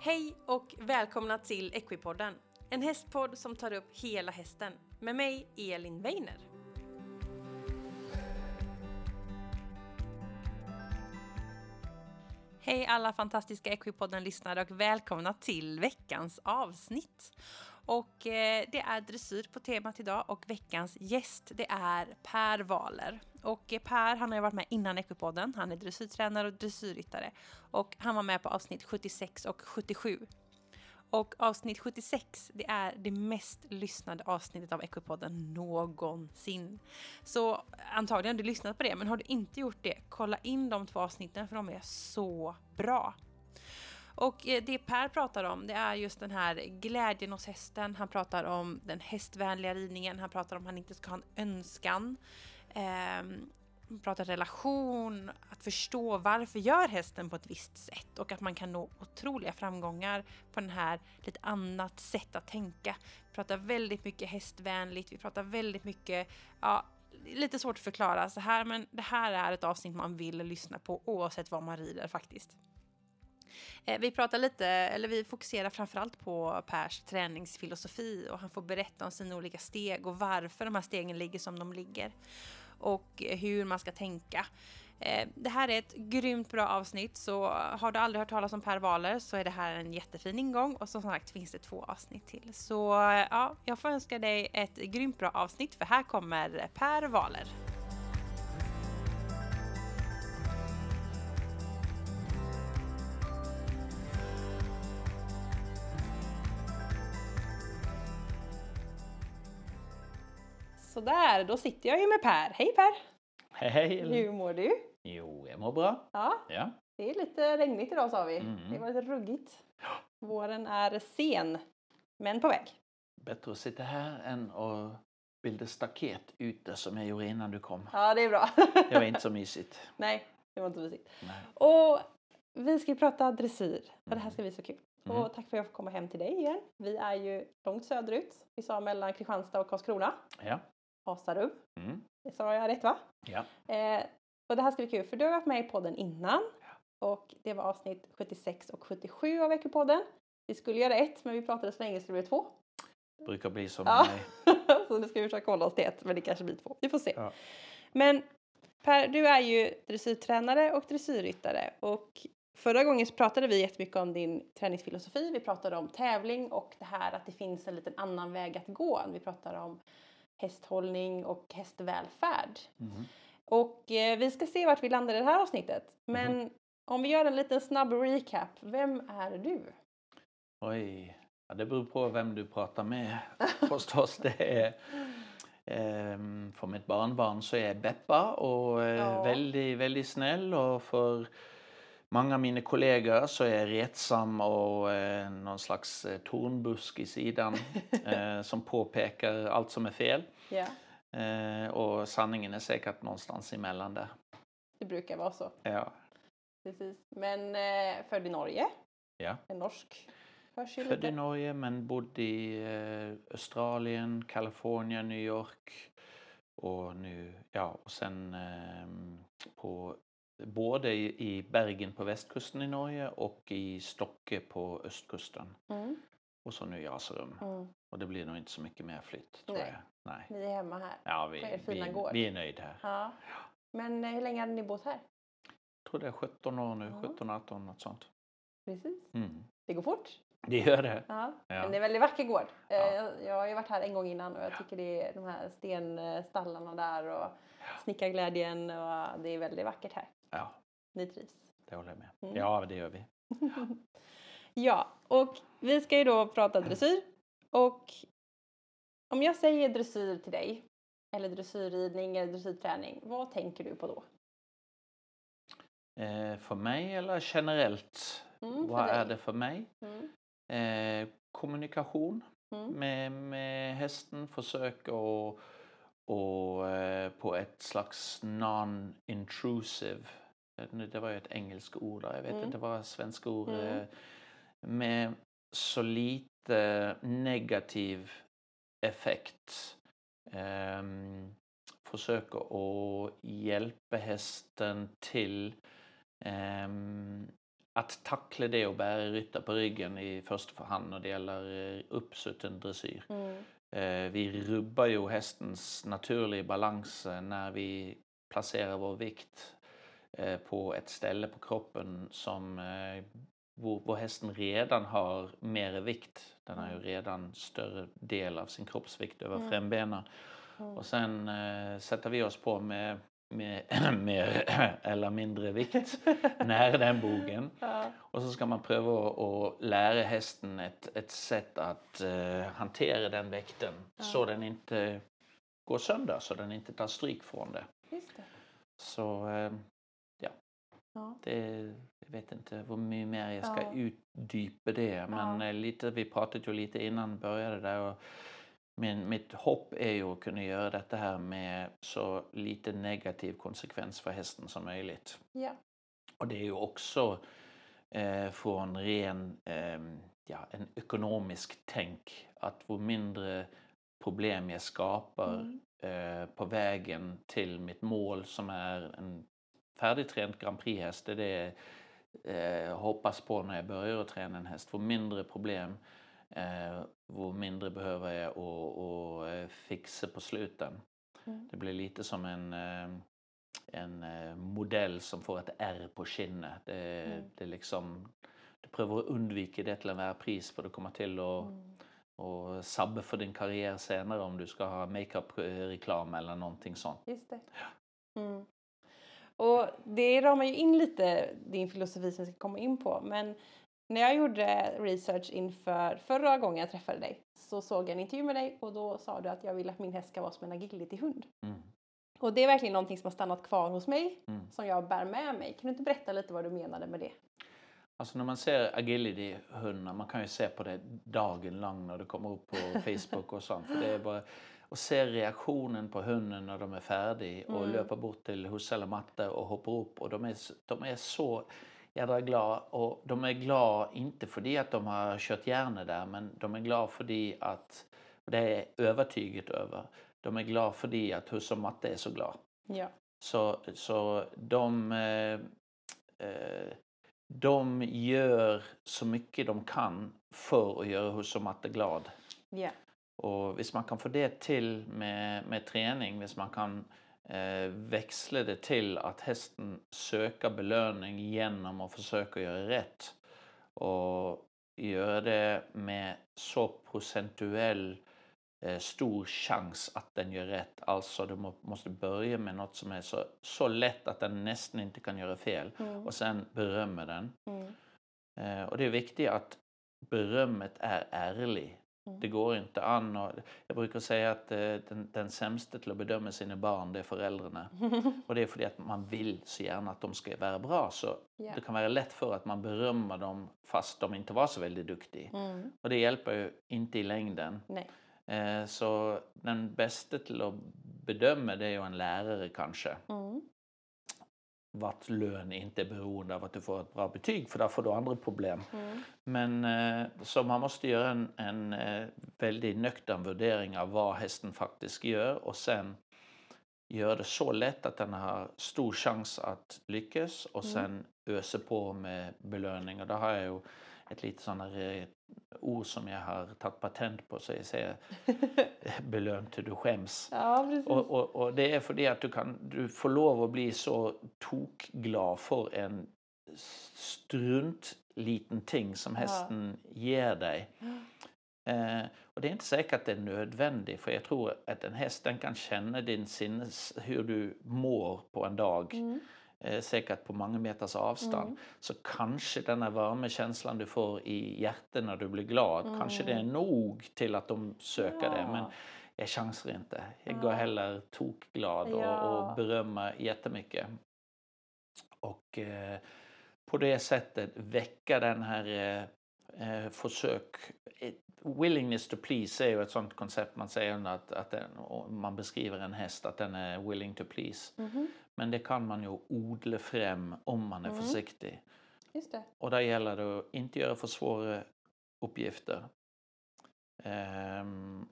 Hej och välkomna till Equipodden. En hästpodd som tar upp hela hästen. Med mig, Elin Weiner. Hej alla fantastiska Equipodden-lyssnare och välkomna till veckans avsnitt. Och eh, det är dressyr på temat idag och veckans gäst det är Per Valer. Och eh, Per han har ju varit med innan Equipodden. Han är dressyrtränare och dressyrryttare. Och han var med på avsnitt 76 och 77. Och avsnitt 76, det är det mest lyssnade avsnittet av Equipodden någonsin. Så antagligen har du lyssnat på det, men har du inte gjort det, kolla in de två avsnitten för de är så bra. Och eh, det Per pratar om, det är just den här glädjen hos hästen. Han pratar om den hästvänliga ridningen, han pratar om att han inte ska ha en önskan. Um, pratar relation, att förstå varför gör hästen på ett visst sätt och att man kan nå otroliga framgångar på den här lite annat sätt att tänka. Vi pratar väldigt mycket hästvänligt, vi pratar väldigt mycket, ja, lite svårt att förklara så här, men det här är ett avsnitt man vill lyssna på oavsett vad man rider faktiskt. Eh, vi pratar lite, eller vi fokuserar framförallt på Pers träningsfilosofi och han får berätta om sina olika steg och varför de här stegen ligger som de ligger och hur man ska tänka. Eh, det här är ett grymt bra avsnitt så har du aldrig hört talas om Per Waller så är det här en jättefin ingång och som sagt finns det två avsnitt till. Så eh, ja, jag får önska dig ett grymt bra avsnitt för här kommer Per Waller. Sådär, då sitter jag ju med Per. Hej Per! Hej! Hur mår du? Jo, jag mår bra. Ja, Ja. det är lite regnigt idag sa vi. Mm. Det var lite ruggigt. Våren är sen, men på väg. Bättre att sitta här än att bilda staket ute som jag gjorde innan du kom. Ja, det är bra. Det var inte så mysigt. Nej, det var inte mysigt. Nej. Och vi ska prata dressyr och det här ska bli så kul. Mm. Och tack för att jag får komma hem till dig igen. Vi är ju långt söderut. Vi sa mellan Kristianstad och Karlskrona. Ja. Asarum. Mm. Det sa jag rätt va? Ja. Eh, och det här ska bli kul för du har varit med i podden innan. Och det var avsnitt 76 och 77 av Veckopodden. Vi skulle göra ett men vi pratade så länge så det blev två. Brukar bli som Ja. så nu ska vi försöka hålla oss till ett men det kanske blir två. Vi får se. Ja. Men Per, du är ju dressyrtränare och dressyrryttare och förra gången så pratade vi jättemycket om din träningsfilosofi. Vi pratade om tävling och det här att det finns en liten annan väg att gå. Vi pratade om hästhållning och hästvälfärd. Mm. Och eh, vi ska se vart vi landar i det här avsnittet. Men Mhm. om vi gör en liten snabb recap. Vem är du? Oj. Ja, det beror på vem du pratar med förstås. Det är, ehm, för mitt barnbarn så är jag Beppa och eh, Ja. väldigt, väldigt snäll och för många av mina kollegor så är retsam och eh, någon slags eh, tornbusk i sidan eh, som påpekar allt som är fel. Ja, Eh, och sanningen är säkert någonstans emellan där. det brukar vara så. Ja. Precis. Men eh, född i Norge. Ja. En norsk. Född i. Norge men bodde i eh, Australien, Kalifornien, New York och nu, ja, och sen ehm, på både i, Bergen på västkusten i Norge och i Stokke på östkusten. Mm. Och så nu i Asarum. Mm. Och det blir nog inte så mycket mer flytt tror Nej. jag. Nej. Ni är hemma här. Ja, På vi, er fina vi, gård. vi är nöjda här. Ja. Men eh, hur länge hade ni bott här? Jag tror det är 17 år nu, Ja. 17-18 något sånt. Precis. Mm. Det går fort. Det gör det. Ja. Ja. Men det är en väldigt vacker gård. Eh, Ja. Jag, jag har ju varit här en gång innan och jag tycker det är de här stenstallarna där och snickarglädjen och det är väldigt vackert här. Ja, Ni trivs. det håller jag med. Mm. Ja, det gör vi. ja, och vi ska ju då prata dressyr. Och om jag säger dressyr till dig, eller dressyrridning eller dressyrträning, vad tänker du på då? Eh, för mig eller generellt? Mm, Vad dig. är det för mig? Mm. Eh, kommunikation Mm. med, med hästen. Försöka och, och eh, på ett slags non-intrusive, det var ju ett engelskt ord jag vet Mm. inte vad svenska ord Mm. eh, med så lite negativ effekt. Ehm, försöka att hjälpa hästen till ehm, att tackla det och bära ryttare på ryggen i första hand när det gäller eh, uppsutten dressyr. Mm. Eh, vi rubbar ju hästens naturliga balans eh, när vi placerar vår vikt eh, på ett ställe på kroppen som hvor hästen redan har mer vikt. Den har ju redan större del av sin kroppsvikt över Mm. frambenen. Mm. Och sen sätter vi oss på med, med mer eller mindre vikt nära den bogen. Ja. Och så ska man pröva att- lära hästen ett, ett sätt att eh, hantera den vikten Ja. så den inte går sönder, så den inte tar stryk från det. Det. Så eh, Ja. det, jag vet inte hur mycket mer jag ska Ja. utdypa det. Men Ja. eh, lite, vi pratade ju lite innan började där. Och min, mitt hopp är ju att kunna göra detta här med så lite negativ konsekvens för hästen som möjligt. Ja. Och det är ju också eh, från ren eh, ja, en ekonomisk tänk att ju mindre problem jag skapar Mm. eh, på vägen till mitt mål som är en färdigtränad Grand Prix-häst. Det är det eh, jag hoppas på när jag börjar att träna en häst. Ju mindre problem, ju mindre behöver jag att, eh, fixa på sluten. Mm. Det blir lite som en, eh, en eh, modell som får ett R på kinnet. Det, Mm. det är liksom, du prövar att undvika det till enhver pris för det kommer till att Mm. och sabba för din karriär senare om du ska ha makeup-reklam eller någonting sånt. Just det. Mm. Och det ramar ju in lite din filosofi som vi ska komma in på. Men när jag gjorde research inför förra gången jag träffade dig så såg jag en intervju med dig och då sa du att jag vill att min häst ska vara som en agility-hund. Mm. Och det är verkligen någonting som har stannat kvar hos mig Mm. som jag bär med mig. Kan du inte berätta lite vad du menade med det? Alltså när man ser agility-hundar, man kan ju se på det dagen lång när det kommer upp på Facebook och sånt. För det är bara att se reaktionen på hunden när de är färdiga och Mm. löpa bort till husse eller matte och hoppa upp och de är, de är så jädra glada och de är glada inte för det att de har kört järnet där men de är glada för det att, och det är övertyget över, de är glada för det att husse och matte är så glada. Ja. Så, så de, eh, eh, de gör så mycket de kan för att göra husse och matte glad. Ja. Och hvis man kan få det till med, med träning, hvis man kan eh, växla det till att hästen söker belöning genom att försöka göra rätt och göra det med så procentuell eh, stor chans att den gör rätt. Alltså du må, måste börja med något som är så, så lätt att den nästan inte kan göra fel Mm. och sen berömma den. Mm. Eh, och det är viktigt att berömmet är ärlig. Mm. Det går inte an att, Jag brukar säga att eh, den, den sämsta till att bedöma sina barn det är föräldrarna. Och det är för att man vill så gärna att de ska vara bra. Så Ja. det kan vara lätt för att man berömmer dem fast de inte var så väldigt duktiga. Mm. Och det hjälper ju inte i längden. Nej. Eh, så den bästa till att bedöma det är ju en lärare kanske. Mm. Vart lön inte är beroende av att du får ett bra betyg för där får du andra problem. Mm. Men eh, så man måste göra en, en eh, väldigt nöktern värdering av vad hästen faktiskt gör och sen gör det så lätt att den har stor chans att lyckas och Mm. sen öser på med belöning. Och då har jag ju ett litet sånt här eh, ord som jag har tagit patent på så jag säger belön till du skäms. ja. Och, och, och det är för det att du, kan, du får lov att bli så tokglad för en strunt liten ting som Ja. hästen ger dig. Eh, och det är inte säkert att det är nödvändigt för jag tror att en häst den kan känna din sinnes, hur du mår på en dag. Mm. Eh, säkert på många meters avstånd. Mm. Så kanske den här varma känslan du får i hjärtat när du blir glad, kanske det är nog till att de söker det. Men Mm. Ja. jag chansar inte. Jag går Ja. hellre tokglad och, Ja. och berömmer jättemycket. Och eh, på det sättet väcka den här eh, eh, försök. Willingness to please är ju ett sånt koncept man säger att, att den, man beskriver en häst att den är willing to please. Mhm. Men det kan man ju odla fram om man är Mm. försiktig. Just det. Och där gäller det att inte göra för svåra uppgifter. Ehm,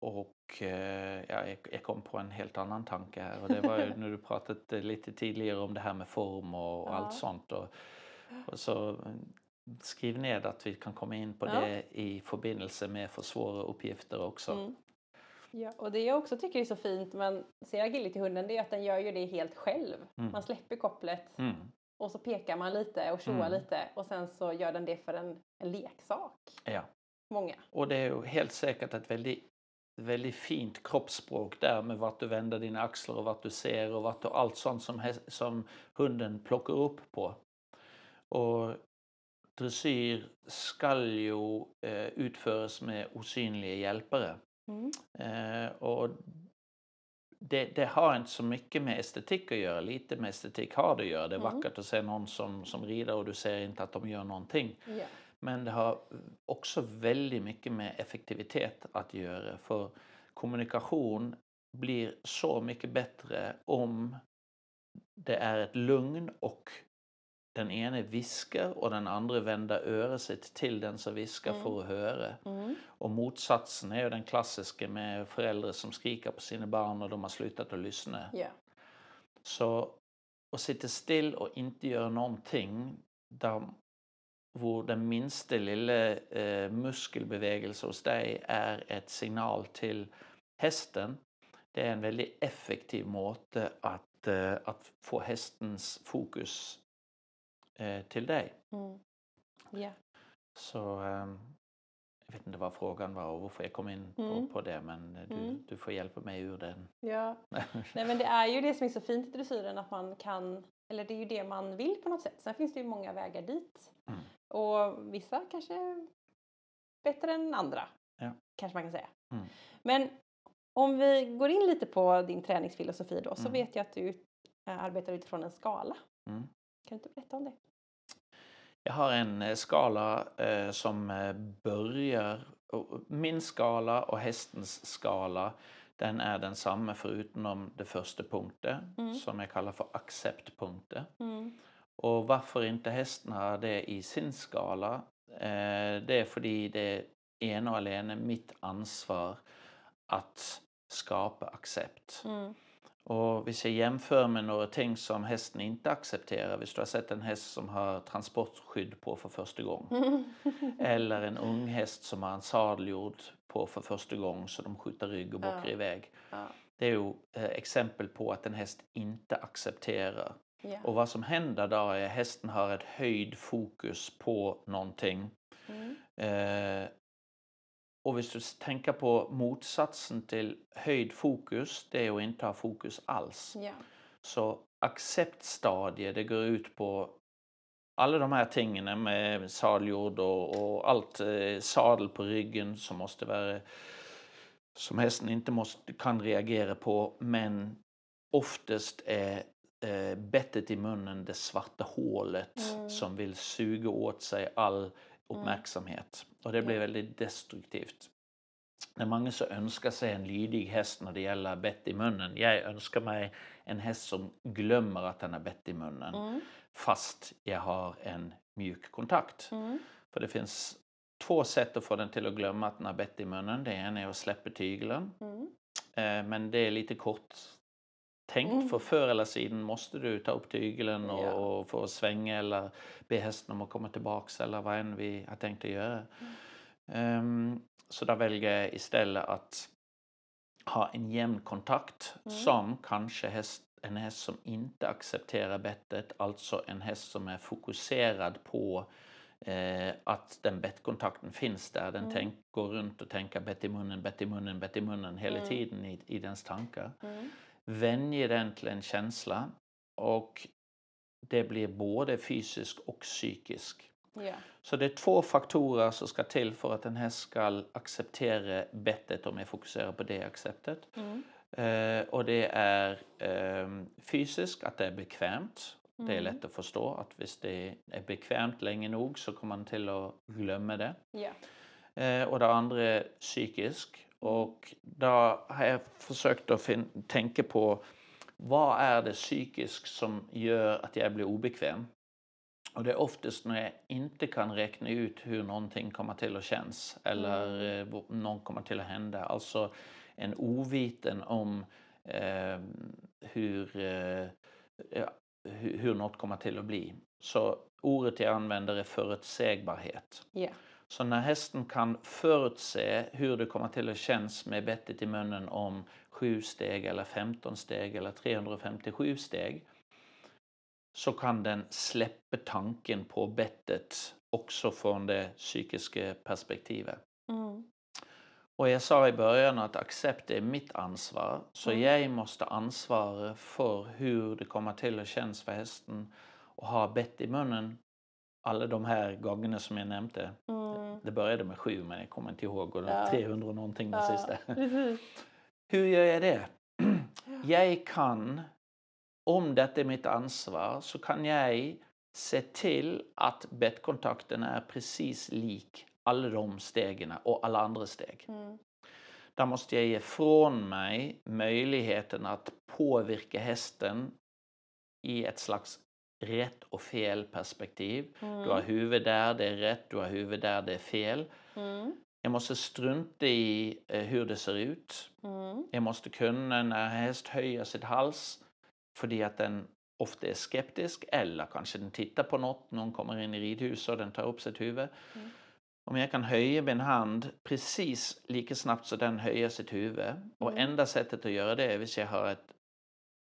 och eh, ja, jag, kom på en helt annan tanke här och det var ju när du pratade lite tidigare om det här med form och, Ja. allt sånt. Och Och så eh, skriv ned att vi kan komma in på Ja. det i förbindelse med för svåra uppgifter också. Mm. Ja, och det jag också tycker är så fint man ser agility-hunden det är att den gör ju det helt själv. Mm. Man släpper kopplet Mm. och så pekar man lite och tjoar Mm. lite och sen så gör den det för en, en leksak. Ja. Många. Och det är ju helt säkert ett väldigt, väldigt fint kroppsspråk där med vart du vänder dina axlar och vart du ser och vart du, allt sånt som, som hunden plockar upp på. Och dressyr skall ju eh, utföras med osynliga hjälpare. Mm. Eh, och det, det har inte så mycket med estetik att göra. Lite med estetik har det att göra. Det är Mm. vackert att se någon som, som rider och du ser inte att de gör någonting. Ja. Men det har också väldigt mycket med effektivitet att göra. För kommunikation blir så mycket bättre om det är ett lugn och den ene viskar och den andra vänder örat sitt till den som viskar Mm. för att höra. Mm. Och motsatsen är ju den klassiska med föräldrar som skriker på sina barn och de har slutat att lyssna. Ja. Så att sitta still och inte göra någonting där hvor den minsta lilla eh, muskelbevegelse hos dig är ett signal till hästen. Det är en väldigt effektiv måte att, eh, att få hästens fokus eh, till dig. Mm. Ja. Så ehm, jag vet inte vad frågan var och varför jag kom in på, Mm. på det men eh, du, Mm. du får hjälpa mig ur den. ja. Nej men det är ju det som är så fint i dressyren att man kan, eller det är ju det man vill på något sätt. Sen finns det ju många vägar dit. Mm. Och vissa kanske bättre än andra. Ja. Kanske man kan säga. Mm. Men om vi går in lite på din träningsfilosofi då så Mm. vet jag att du eh, arbetar utifrån en skala. Mm. Kan du inte berätta om det? Jag har en eh, skala eh, som eh, börjar... Min skala och hästens skala den är densamma förutom det första punkten Mm. som jag kallar för acceptpunkter. Mm. Och varför inte hästen har det i sin skala? Eh, det är för det är en och alene mitt ansvar att skapa accept. Mm. Och om jag jämför med några ting som hästen inte accepterar, du har sett en häst som har transportskydd på för första gången eller en ung häst som har en sadeljord på för första gången så de skjuter rygg och bockar Ja. iväg. ja. Det är ju eh, exempel på att en häst inte accepterar. Ja. Och vad som händer då är att hästen har ett höjd fokus på någonting. Mm. Eh, och om du tänker på motsatsen till höjd fokus, det är att inte ha fokus alls. Ja. Så acceptstadiet, det går ut på alla de här tingen med sadeljord och, och allt eh, sadel på ryggen som måste vara som hästen inte måste, kan reagera på men oftast är eh, bettet i munnen det svarta hålet Mm. som vill suga åt sig all uppmärksamhet. Och det blir väldigt destruktivt. Det är många som önskar sig en lydig häst när det gäller bett i munnen. Jag önskar mig en häst som glömmer att den har bett i munnen Mm. fast jag har en mjuk kontakt. Mm. För det finns två sätt att få den till att glömma att den har bett i munnen. Det ena är att släppa tygeln. Mm. Eh, men det är lite kort tänkt Mm. för förr eller sidan måste du ta upp tygeln och, Ja. och få svänga eller be hästen om att komma tillbaks eller vad än vi har tänkt att göra. Ehm, så där väljer jag istället att ha en jämn kontakt Mm. som kanske häst, en häst som inte accepterar bettet, alltså en häst som är fokuserad på eh, att den bettkontakten finns där. Den Mm. tänk, går runt och tänker bett i munnen, bett i munnen, bett i munnen hela Mm. tiden i, i dens tankar. Mm. Vänjer den en känsla och det blir både fysisk och psykisk. Ja. Så det är två faktorer som ska till för att en häst ska acceptera bettet om jag fokuserar på det acceptet. Mm. Eh, och det är eh, fysiskt, att det är bekvämt. Det är Mm. lätt att förstå att hvis det är bekvämt länge nog så kommer man till att glömma det. Ja. Eh, och det andra är psykisk. Och då har jag försökt att tänka på vad är det psykiskt som gör att jag blir obekväm? Och det är oftast när jag inte kan räkna ut hur någonting kommer till att känns eller eh, vad- någon kommer till att hända. Alltså en oviten om eh, hur, eh, hur, något kommer till att bli. Så ordet jag använder är förutsägbarhet. Ja. Så när hästen kan förutse hur det kommer till att kännas med bettet i munnen om 7 steg eller 15 steg eller 357 steg så kan den släppa tanken på bettet också från det psykiska perspektivet. Mm. Och jag sa i början att accept är mitt ansvar, så Mm. jag måste ansvara för hur det kommer till att kännas för hästen att ha bett i munnen alla de här gångerna som jag nämnde. Mm. Det började med sju, men jag kommer inte ihåg. Och Ja. var 300 och någonting den Ja, sista. Hur gör jag det? Jag kan, om detta är mitt ansvar, så kan jag se till att bettkontakten är precis lik alla de stegen och alla andra steg. Mm. Där måste jag ge från mig möjligheten att påverka hästen i ett slags rätt och fel perspektiv. Du har Mm. huvud där, det är rätt, du har huvud där, det är fel. Mm. Jag måste strunta i eh, hur det ser ut. Mm. Jag måste kunna när häst höjer sitt hals för att den ofta är skeptisk eller kanske den tittar på något, någon kommer in i ridhuset och den tar upp sitt huvud. Mm. Om jag kan höja min hand precis lika snabbt så den höjer sitt huvud och Mm. enda sättet att göra det är om jag har ett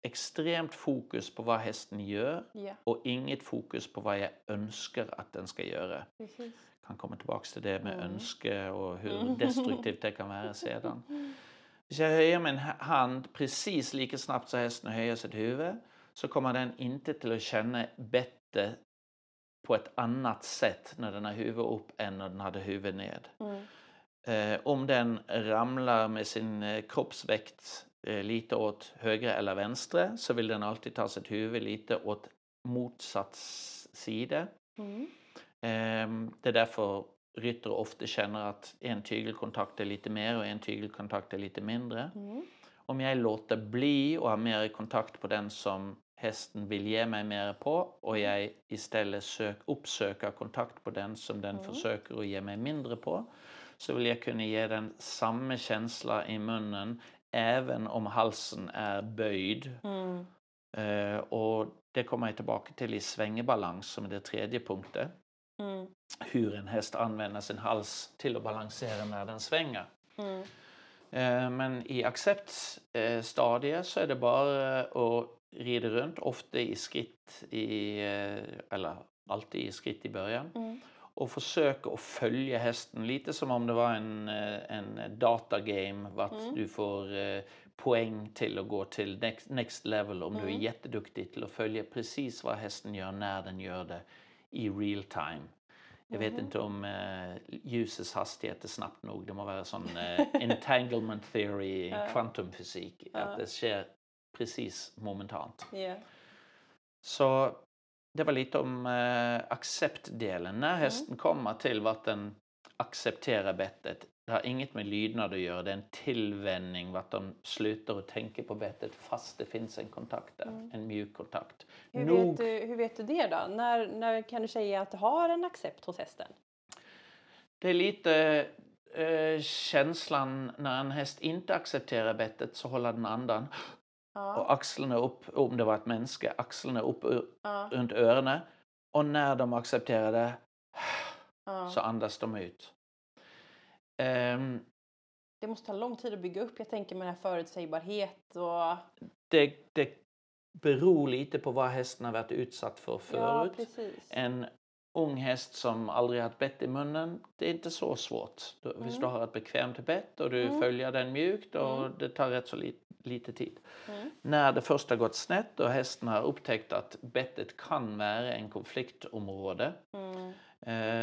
extremt fokus på vad hästen gör Ja, och inget fokus på vad jag önskar att den ska göra. precis. Jag kan komma tillbaka till det med Mm. önske och hur Mm. destruktivt det kan vara sedan. Hvis jag höjer min ha- hand precis lika snabbt som hästen höjer sitt huvud så kommer den inte till att känna bättre på ett annat sätt när den har huvudet upp än när den hade huvudet ned. Mm. Eh, om den ramlar med sin eh, kroppsvikt eh, lite åt höger eller vänstra så vill den alltid ta sitt huvud lite åt motsatt sida. Mm. Ehm, Det är därför ryttare ofta känner att en tygelkontakt är lite mer och en tygelkontakt är lite mindre. Mm. Om jag låter bli och har mer kontakt på den som hästen vill ge mig mer på och jag istället sök, uppsöker kontakt på den som den Mm. försöker att ge mig mindre på så vill jag kunna ge den samma känsla i munnen även om halsen är böjd. Mm. Eh, och det kommer jag tillbaka till i svängebalans som är det tredje punkten Mm. hur en häst använder sin hals till att balansera när den svänger. Mm. Eh, Men i acceptstadiet så är det bara att rida runt, ofta i skritt, i, eh, eller alltid i skritt i början. Mm. Och försöka att följa hästen lite som om det var en, eh, en datagame vart Mm. du får eh, poäng till att gå till next, next level om du är Mm. jätteduktig till att följa precis vad hästen gör när den gör det i real time. Jag vet Mhm. inte om eh, ljusets hastighet är snabbt nog. Det må vara sån eh, entanglement theory kvantumfysik. Att det sker precis momentant. Ja. Så det var lite om eh, acceptdelen. När Mm. hästen kommer till vart den accepterar bettet. Det har inget med lydnad att göra. Det är en tillvänjning vart de slutar att tänka på bettet fast det finns en kontakt där. Mm. En mjuk kontakt. Hur, Nog- vet du, hur vet du det då? När, när kan du säga att du har en accept hos hästen? Det är lite eh, känslan när en häst inte accepterar bettet så håller den andan. Ja. Och axlarna upp, om det var ett människa, axlarna upp ja. runt öronen. Och när de accepterar det ja. så andas de ut. Ehm, Det måste ta lång tid att bygga upp. Jag tänker med den här förutsägbarhet och... det, det beror lite på vad hästen har varit utsatt för förut. en ung häst som aldrig haft bett i munnen, det är inte så svårt. Hvis Mm. du har ett bekvämt bett och du Mm. följer den mjukt och Mm. det tar rätt så li, lite tid. Mm. När det först har gått snett och hästen har upptäckt att bettet kan vara en konfliktområde Mm.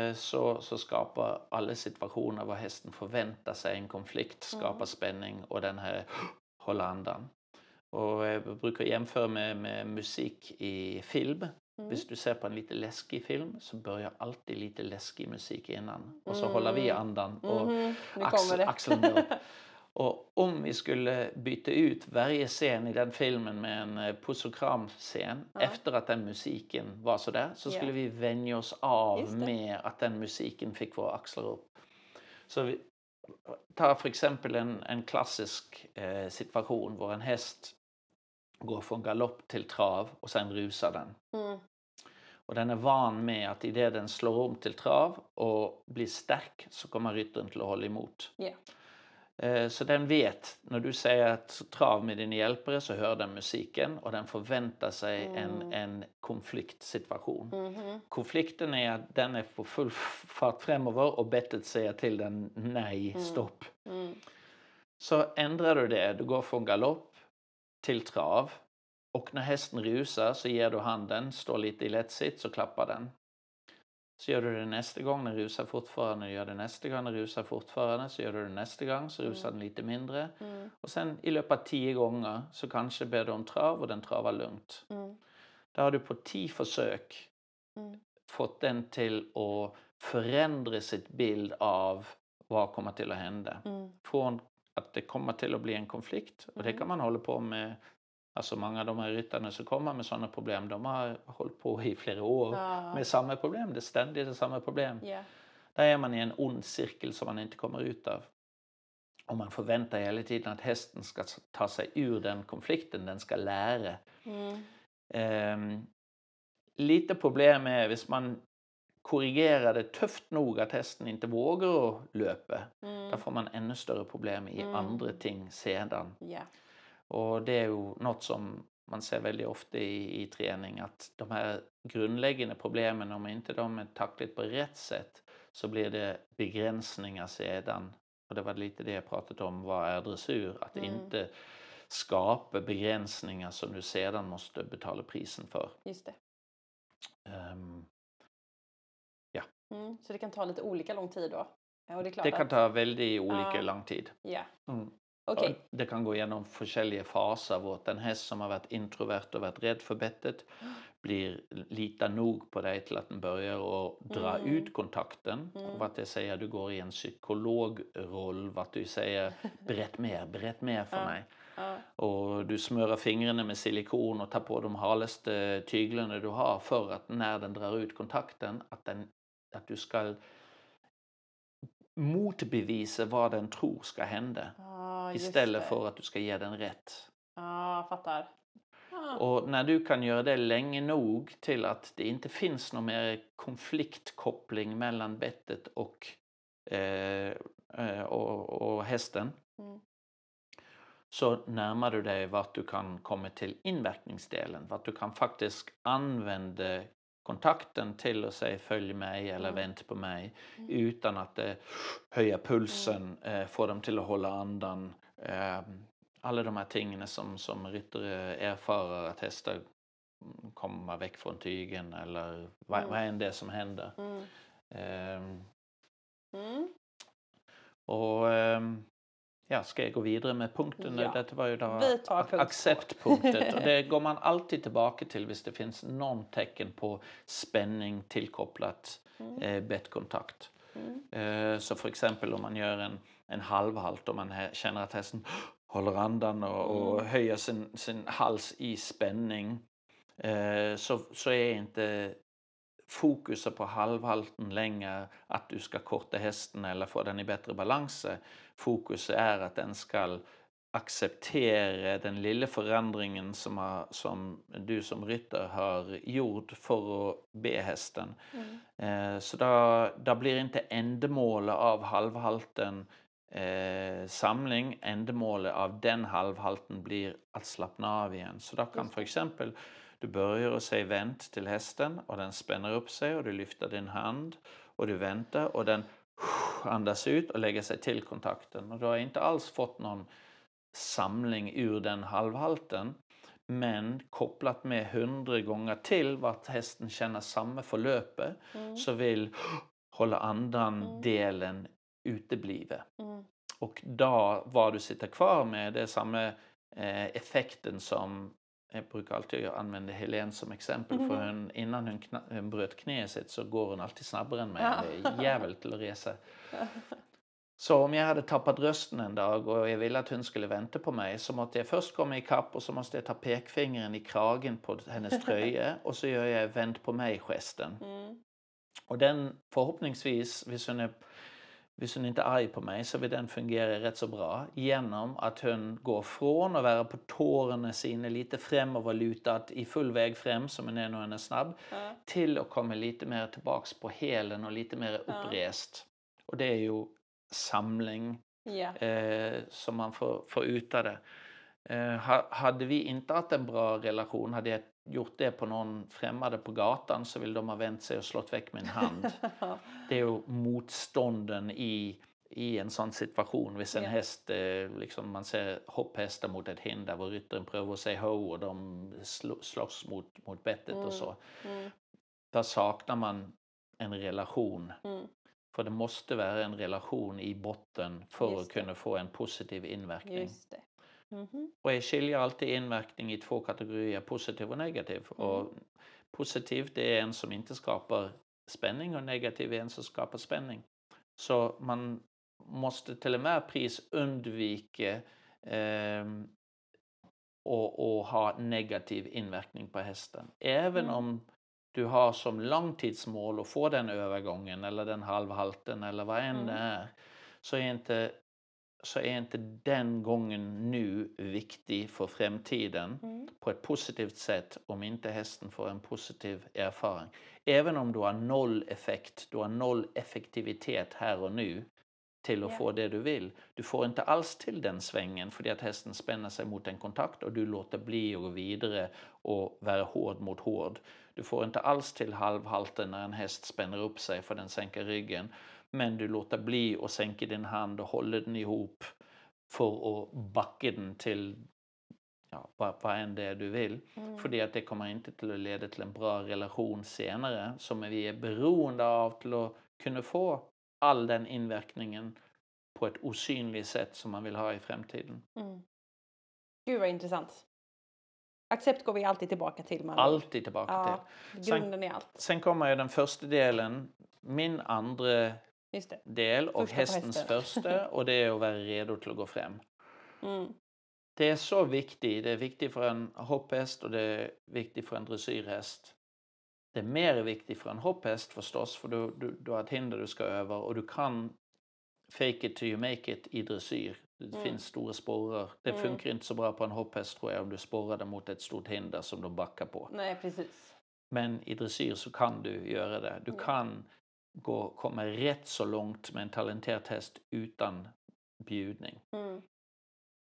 eh, så, så skapar alla situationer var hästen förväntar sig en konflikt, skapar Mm. spänning och den här håller andan. Och jag brukar jämföra med, med musik i film. Mm. Hvis du ser på en lite läskig film så börjar alltid lite läskig musik innan. Och så håller vi Mm. andan och Mhm, Nu kommer axel, det. axeln upp. Och om vi skulle byta ut varje scen i den filmen med en eh, puss och kram-scen Ja. efter att den musiken var sådär så Ja. skulle vi vänja oss av med att den musiken fick våra axlar upp. Så vi tar för exempel en, en klassisk eh, situation där en häst går från galopp till trav och sen rusar den. Mm. Och den är van med att i det den slår om till trav och blir stark så kommer ryttaren till att hålla emot. Yeah. Eh, Så den vet, när du säger att trav med din hjälpare så hör den musiken och den förväntar sig en, en konfliktsituation. Mhm. Konflikten är att den är på full fart framöver och bettet säger till den nej, stopp. Mm. Så ändrar du det, du går från galopp till trav och när hästen rusar så ger du handen, står lite i lättsitt så klappar den. Så gör du det nästa gång, den rusar fortfarande, gör det nästa gång, den rusar fortfarande, så gör du det nästa gång, så rusar den lite mindre. Mm. Och sen i löpet av tio gånger så kanske ber du om trav och den travar lugnt. Mm. Då har du på tio försök Mm. fått den till att förändra sitt bild av vad kommer till att hända. Mm. Från att det kommer till att bli en konflikt och det Mm. kan man hålla på med Alltså många av de här ryttarna som kommer med sådana problem, de har hållit på i flera år Ja. med samma problem. Det är ständigt samma problem. Yeah. Där är man i en ond cirkel som man inte kommer ut av. Och man förväntar hela tiden att hästen ska ta sig ur den konflikten, den ska lära. Mm. Ehm, lite problem är hvis man korrigerar det tufft nog att hästen inte vågar att löpa. Mm. Då får man ännu större problem i Mm. andra ting sedan. Yeah. Och det är ju något som man ser väldigt ofta i, i träning att de här grundläggande problemen, om inte de är tacklat på rätt sätt så blir det begränsningar sedan. Och det var lite det jag pratade om, vad är dressyr? Att Mm. inte skapa begränsningar som du sedan måste betala prisen för. Just det. Ehm, Mm. Så det kan ta lite olika lång tid då? Ja, det det kan att... ta väldigt olika Ja. lång tid. Ja. Mm. Och Det kan gå igenom olika faser. Vart en häst som har varit introvert och varit rädd för bettet blir litar nog på dig till att den börjar att dra Mm. ut kontakten. Mm. Vad det säger, du går i en psykologroll. Vad du säger, berätt mer, berätt mer för Ja. mig. Ja. Och du smörar fingrarna med silikon och tar på de halaste tyglarna du har för att när den drar ut kontakten att, den, att du ska motbevisa vad den tror ska hända. Ja, just Istället för att du ska ge den rätt. Ja, fattar. Ja. Och när du kan göra det länge nog till att det inte finns någon mer konfliktkoppling mellan bettet och, eh, eh, och, och hästen Mm. så närmar du dig vart du kan komma till inverkningsdelen. Vart du kan faktiskt använda kontakten till att säga följ mig eller Mm. vänt på mig Mm. utan att det höja pulsen, eh, få dem till att hålla andan. Eh, alla de här tingen som, som ryttare erfarer att hästar kommer väck från tygen eller vad, Mm. vad än det är som händer. Mm. Ehm, Mm. och ehm, ja, ska jag gå vidare med punkten? Ja. Detta var ju då punkt acceptpunktet och det går man alltid tillbaka till hvis det finns någon tecken på spänning tillkopplat Mm. eh, bettkontakt. Mm. Eh, så för exempel om man gör en, en halvhalt och man känner att hästen håller andan och, och Mm. höjer sin, sin hals i spänning eh, så, så är inte fokuset på halvhalten längre att du ska korta hästen eller få den i bättre balans. Fokus är att den ska acceptera den lilla förändringen som, har, som du som ryttare har gjort för att be hästen. Mm. Eh, så då, då blir inte ändamålet av halvhalten eh, samling, ändamålet av den halvhalten blir att slappna av igen. Så då kan för exempel du börjar och säga vänt till hästen och den spänner upp sig och du lyfter din hand och du väntar och den andas ut och lägger sig till kontakten. Och du har inte alls fått någon samling ur den halvhalten men kopplat med hundra gånger till vart hästen känner samma förlöpe Mm. så vill hålla Mm. andan-delen utebliva. Mm. Och då, vad du sitter kvar med, det är samma eh, effekten som jag brukar alltid använda Helene som exempel för Mhm. hon, innan hon, kna, hon bröt knäet sitt så går hon alltid snabbare än mig. Det är jävligt till att resa. Så om jag hade tappat rösten en dag och jag ville att hon skulle vänta på mig så måste jag först komma ikapp och så måste jag ta pekfingret i kragen på hennes tröja och så gör jag vänt på mig-gesten. Mm. Och den förhoppningsvis, hvis hon är Hun ikke er arg på meg, så vil den fungere rett så bra gjennom at hun går fra å være på tårene sine, lite fremoverlutet i full vei frem, som hun er når hun er snabb, Ja. til å komme lite mer tilbake på hælen og lite mer oppreist. Og det er jo samling Ja. eh, som man får, får ut av det. Eh, ha- hade vi inte haft en bra relation, hade jag gjort det på någon främmande på gatan så vill de ha vänt sig och slått väck min hand. Det är motstånden i, i en sån situation. Hvis en Ja. häst, eh, liksom man ser hopphästar mot ett hinder och ryttaren prövar att säga ho och de sl- slåss mot, mot bettet och så. Mm. Där saknar man en relation. Mm. För det måste vara en relation i botten för Just att det. kunna få en positiv inverkning. Just det. Mhm. Och jag skiljer alltid inverkning i två kategorier, positiv och negativ. Och positiv det är en som inte skapar spänning och negativ är en som skapar spänning. Så man måste till och med pris undvika ehm, och, och ha negativ inverkning på hästen. Även Mm. om du har som långtidsmål att få den övergången eller den halvhalten eller vad än Mm. det är så är inte så är inte den gången nu viktig för framtiden Mm. på ett positivt sätt om inte hästen får en positiv erfarenhet. Även om du har noll effekt, du har noll effektivitet här och nu till att Ja. få det du vill. Du får inte alls till den svängen för att hästen spänner sig mot en kontakt och du låter bli att gå vidare och vara hård mot hård. Du får inte alls till halvhalten när en häst spänner upp sig för den sänker ryggen. Men du låter bli att sänka din hand och håller den ihop för att backa den till ja, vad, vad än det är du vill. Mm. För att det kommer inte till att leda till en bra relation senare som vi är beroende av till att kunna få all den inverkningen på ett osynligt sätt som man vill ha i framtiden. Mm. Gud vad intressant. Accept går vi alltid tillbaka till. ord. Alltid tillbaka Ja, till. grunden är allt. Sen kommer ju den första delen, min andra det. Del och Första hästens hästen. första och det är att vara redo till att gå fram. Mm. Det är så viktigt. Det är viktigt för en hopphäst och det är viktigt för en dressyrhäst. Det är mer viktigt för en hopphäst förstås, för du, du, du har ett hinder du ska över och du kan fake it till you make it i dressyr. Det Mm. finns stora spårar. Det Mm. funkar inte så bra på en hopphäst tror jag om du spårar den mot ett stort hinder som de backar på. Nej, precis. Men i dressyr så kan du göra det. Du Ja. kan gå, komma rätt så långt med en talenterad häst utan bjudning. Mm.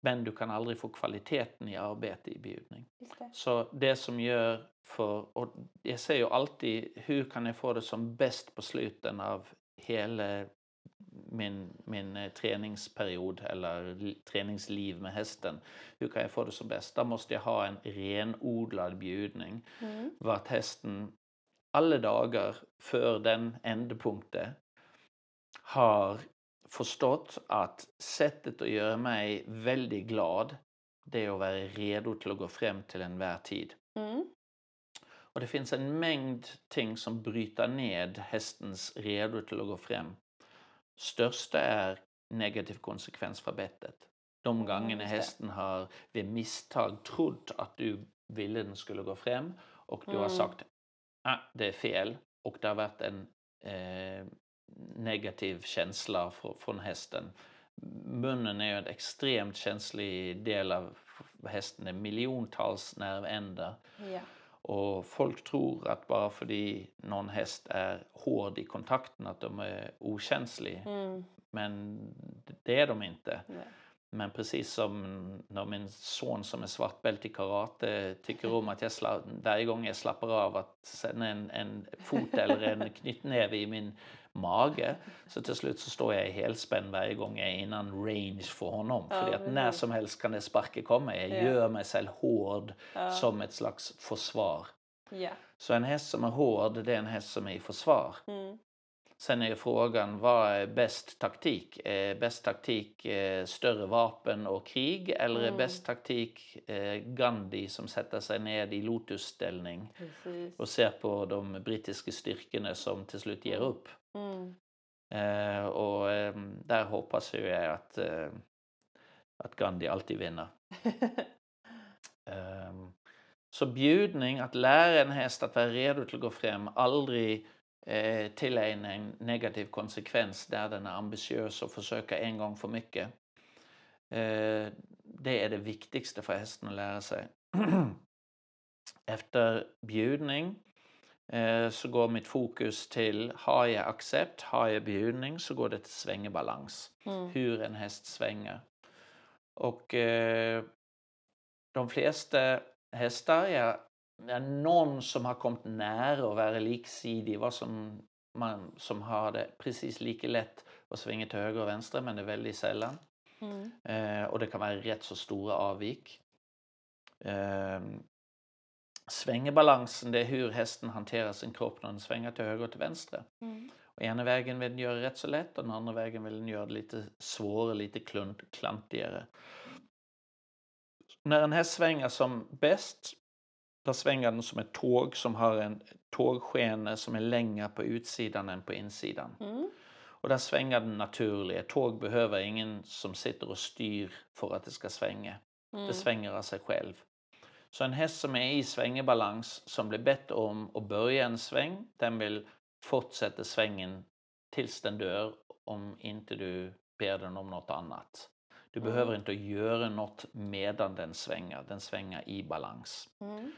Men du kan aldrig få kvaliteten i arbete i bjudning. Det. Så det som gör för, och jag säger ju alltid, hur kan jag få det som bäst på sluten av hela min, min eh, träningsperiod eller li- träningsliv med hästen. Hur kan jag få det som bäst? Då måste jag ha en renodlad bjudning Mm. vart hästen alla dagar för den ändpunkten har förstått att sättet att göra mig väldigt glad det är att vara redo till att gå fram till en vär tid. Mm. Och det finns en mängd ting som bryter ned hästens redo till att gå fram. Största är negativ konsekvens för bettet. De Mm, det. hästen har vid misstag trott att du ville den skulle gå fram och du har Mm. sagt ah, det är fel och det har varit en eh, negativ känsla fr- från hästen. Munnen är en extremt känslig del av hästen. Det är miljontals nervändar. Ja. Och folk tror att bara för att någon häst är hård i kontakten att de är okänslig. Mm. Men det är de inte. Nej. Men precis som när min son som är svartbält i karate tycker om att jag sla- varje gång jag slappar av att sända en, en fot eller en knytnäve i min mage så till slut så står jag i helspänn varje gång jag är innan range för honom. Ja, för att när som helst kan det sparka komma. Jag Ja. gör mig själv hård Ja. som ett slags försvar. Så en häst som är hård, det är en häst som är i försvar. Mm. Sen är ju frågan, vad är bäst taktik? Är bäst taktik eh, större vapen och krig eller är Mm. bäst taktik eh, Gandhi som sätter sig ned i lotusställning Precis. och ser på de brittiska styrkorna som till slut ger upp? Mm. Eh, och där hoppas ju jag att, att Gandhi alltid vinner. Ehm, Så bjudning, att lära en häst att vara redo att gå fram, aldrig eh, tillägna en negativ konsekvens där den är ambitiös och försöker en gång för mycket. Eh, det är det viktigaste för hästen att lära sig. Efter bjudning eh, så går mitt fokus till, har jag accept, har jag bjudning så går det till svängebalans. Mm. Hur en häst svänger. Och de flesta hästar, ja, ja, någon som har kommit nära att vara liksidig, vad som, man, som har det precis lika lätt att svänga till höger och vänster, men det är väldigt sällan. Mm. Eh, och det kan vara rätt så stora avvik. Eh, svängebalansen, det är hur hästen hanterar sin kropp när den svänger till höger och till vänster. Mm. Och ena vägen vill den göra det rätt så lätt och den andra vägen vill den göra det lite svårare, lite klunt, klantigare. När en häst svänger som bäst, då svänger den som ett tåg som har en tågskene som är längre på utsidan än på insidan. Mm. Och där svänger den naturligt. Tåg behöver ingen som sitter och styr för att det ska svänga. Mm. Det svänger av sig själv. Så en häst som är i svängebalans, som blir bättre om att börja en sväng, den vill fortsätta svängen tills den dör om inte du ber den om något annat. Du Mm. behöver inte göra något medan den svänger, den svänger i balans. Mm.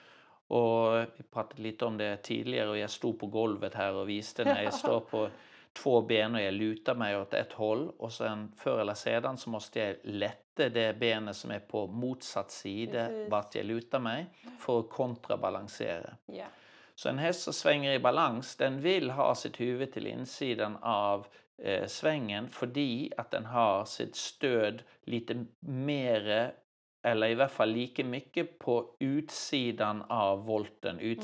Och vi pratade lite om det tidigare och jag stod på golvet här och visste när jag står på två ben och jag lutar mig åt ett håll och sen förr eller sedan så måste jag lätta det benet som är på motsatt sida Precis. vart jag lutar mig för att kontrabalansera. Ja. Så en häst som svänger i balans den vill ha sitt huvud till insidan av eh, svängen för att den har sitt stöd lite mer eller i alla fall lika mycket på utsidan av volten,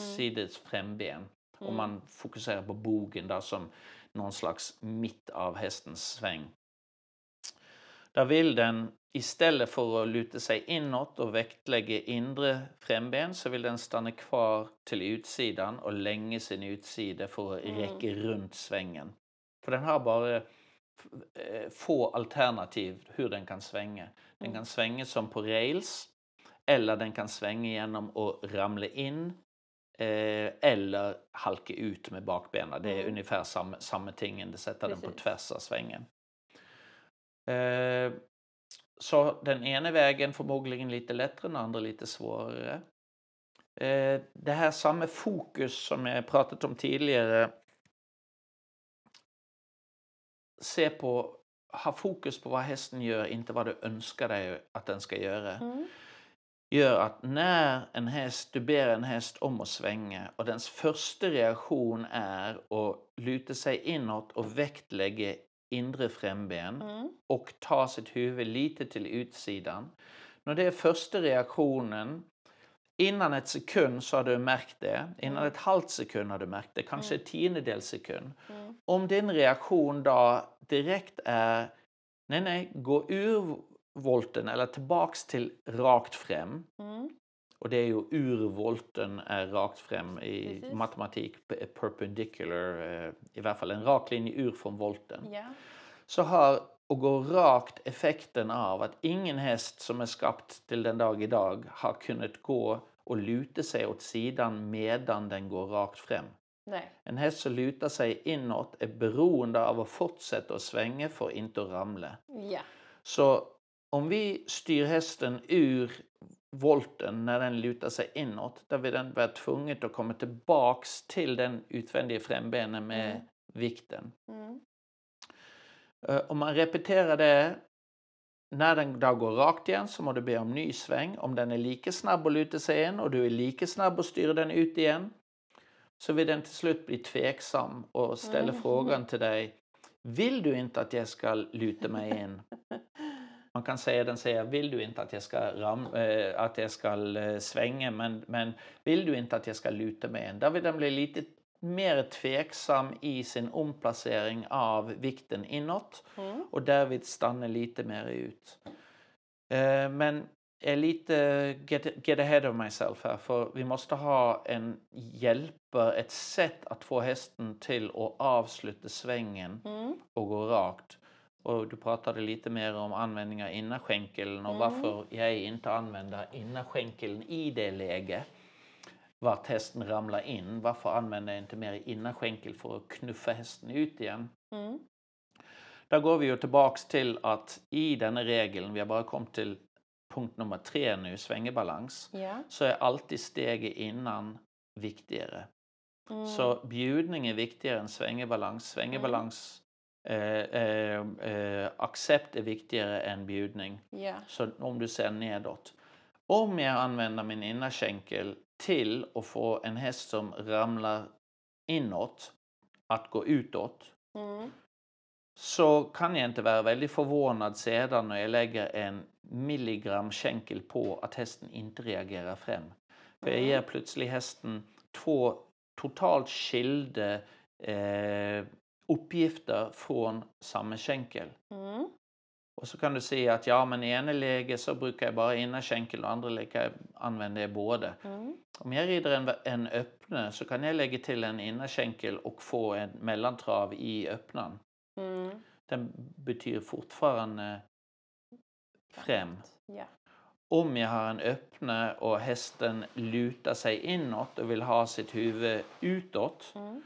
främben. Om Mm. man fokuserar på bogen där som någon slags mitt av hästens sväng. Där vill den istället för att luta sig inåt och väktlägga inre främben så vill den stanna kvar till utsidan och länge sin utsida för att Mm. räcka runt svängen. För den har bara eh, få alternativ hur den kan svänga. Den Mm. kan svänga som på rails eller den kan svänga genom att ramla in eh, eller halka ut med bakbenen. Det är Mm. ungefär samma, samma ting, det sätter den på tvärs av svängen. Eh, så den ena vägen förmodligen lite lättare, den andra lite svårare. Eh, det här samma fokus som jag pratat om tidigare. Se på, ha fokus på vad hästen gör, inte vad du önskar dig att den ska göra. Mm. Gör att när en häst, du ber en häst om att svänga och dens första reaktion är att luta sig inåt och väktlägga inre främben Mm. och ta sitt huvud lite till utsidan. När det är första reaktionen, innan ett sekund så har du märkt det, innan Mm. ett halvt sekund har du märkt det, kanske Mm. ett tiondels sekund. Mm. Om din reaktion då direkt är nej, nej, gå ur volten eller tillbaks till rakt fram. Mm. Och det är ju ur volten är rakt fram i Precis. matematik, perpendicular, eh, i alla fall en rak linje ur från volten Ja. så har att gå rakt effekten av att ingen häst som är skapt till den dag idag har kunnat gå och luta sig åt sidan medan den går rakt fram. Nej. En häst som lutar sig inåt är beroende av att fortsätta att svänga för att inte att ramla. Ja. Så om vi styr hästen ur volten när den lutar sig inåt, där vill den vara tvungen att komma tillbaks till den utvändiga främbenen med Mm. vikten. Mm. Eh, Om man repeterar det när den då går rakt igen så må du be om ny sväng. Om den är lika snabb att luta sig in och du är lika snabb att styra den ut igen så vill den till slut bli tveksam och ställa Mm. frågan till dig. Vill du inte att jag ska luta mig in? Man kan säga den säger vill du inte att jag ska, ram, eh, att jag ska eh, svänga men, men vill du inte att jag ska luta mig in? Där vill den bli lite mer tveksam i sin omplacering av vikten inåt Mm. och därvid stanna lite mer ut. Eh, men jag är lite get, get ahead of myself här för vi måste ha en hjälper, ett sätt att få hästen till att avsluta svängen Mm. och gå rakt. Och du pratade lite mer om användning av innerskänkeln och Mm. varför jag inte använder innerskänkeln i det läget. Vart hästen ramlar in. Varför använder jag inte mer innerskänkel för att knuffa hästen ut igen? Mm. Där går vi ju tillbaks till att i denna regeln, vi har bara kommit till punkt nummer tre nu, svängebalans, Ja. så är alltid steget innan viktigare. Mm. Så bjudning är viktigare än svängebalans. Svängebalans, eh, eh, eh, accept är viktigare än bjudning. Ja. Så om du ser nedåt. Om jag använder min innerskänkel till att få en häst som ramlar inåt att gå utåt Mm. så kan jag inte vara väldigt förvånad sedan när jag lägger en milligram skänkel på att hästen inte reagerar fram. För jag Mm. ger plötsligt hästen två totalt skilda eh, uppgifter från samma skänkel. Mm. Och så kan du se att ja, men i ena läget så brukar jag bara ena skänkel och andra läget använder jag båda. Mm. Om jag rider en, en öppne så kan jag lägga till en innerskänkel och få en mellantrav i öppnan. Mm. Den betyder fortfarande fram. Ja. Om jag har en öppne och hästen lutar sig inåt och vill ha sitt huvud utåt Mm.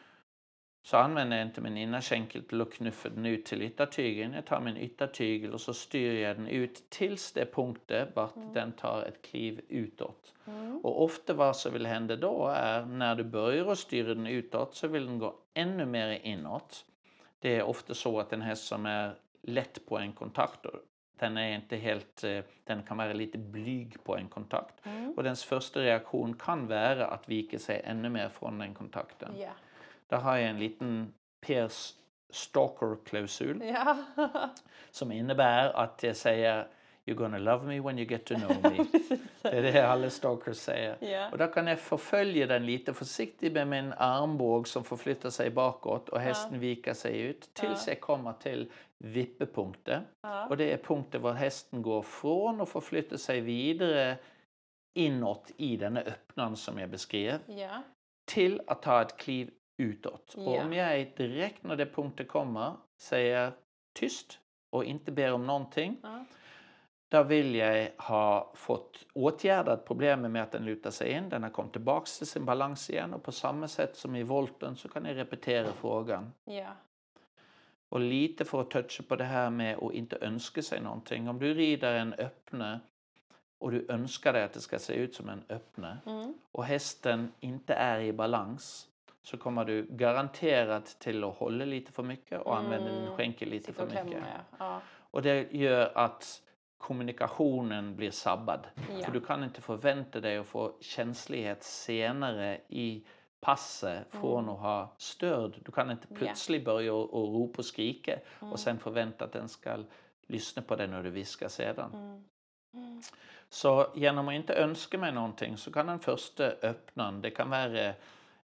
Så använder jag inte min innerskänkel till att knuffa den ut till yttertygeln. Jag tar min yttertygel och så styr jag den ut tills det punkten vart den tar ett kliv utåt. Mm. Och ofta vad som vill hända då är när du börjar att styra den utåt så vill den gå ännu mer inåt. Det är ofta så att en häst som är lätt på en kontakt den är inte helt, eh, den kan vara lite blyg på en kontakt. Mm. Och dens första reaktion kan vara att vika sig ännu mer från den kontakten. Ja. Där har jag en liten Peers Stalker-klausul Ja. som innebär att jag säger You're gonna love me when you get to know me. Det är det alla stalkers säger. Ja. Och då kan jag förfölja den lite försiktigt med min armbåg som förflyttar sig bakåt och hästen viker sig ut tills Ja. jag kommer till vippepunkter. Ja. Och det är punkter var hästen går från och förflyttar sig vidare inåt i den öppnan som jag beskrev Ja. till att ta ett kliv utåt. Och om jag är direkt när det punkten kommer säger tyst och inte ber om någonting Ja. där vill jag ha fått åtgärdat problemet med att den lutar sig in. Den har kommit tillbaks till sin balans igen och på samma sätt som i volten så kan jag repetera frågan. Ja. Och lite för att toucha på det här med att inte önska sig någonting. Om du rider en öppne och du önskar dig att det ska se ut som en öppne Mm. och hästen inte är i balans så kommer du garanterat till att hålla lite för mycket och använda din Mm. skänkel lite Sitta för mycket. ja. Ja. Och det gör att kommunikationen blir sabbad. Ja. För du kan inte förvänta dig att få känslighet senare i passet från Mm. att ha stöd. Du kan inte Ja. plötsligt börja och, och ropa och skrika Mm. och sen förvänta att den ska lyssna på dig när du viskar sedan. Mm. Mm. Så genom att inte önska mig någonting så kan den första öppnan, det kan vara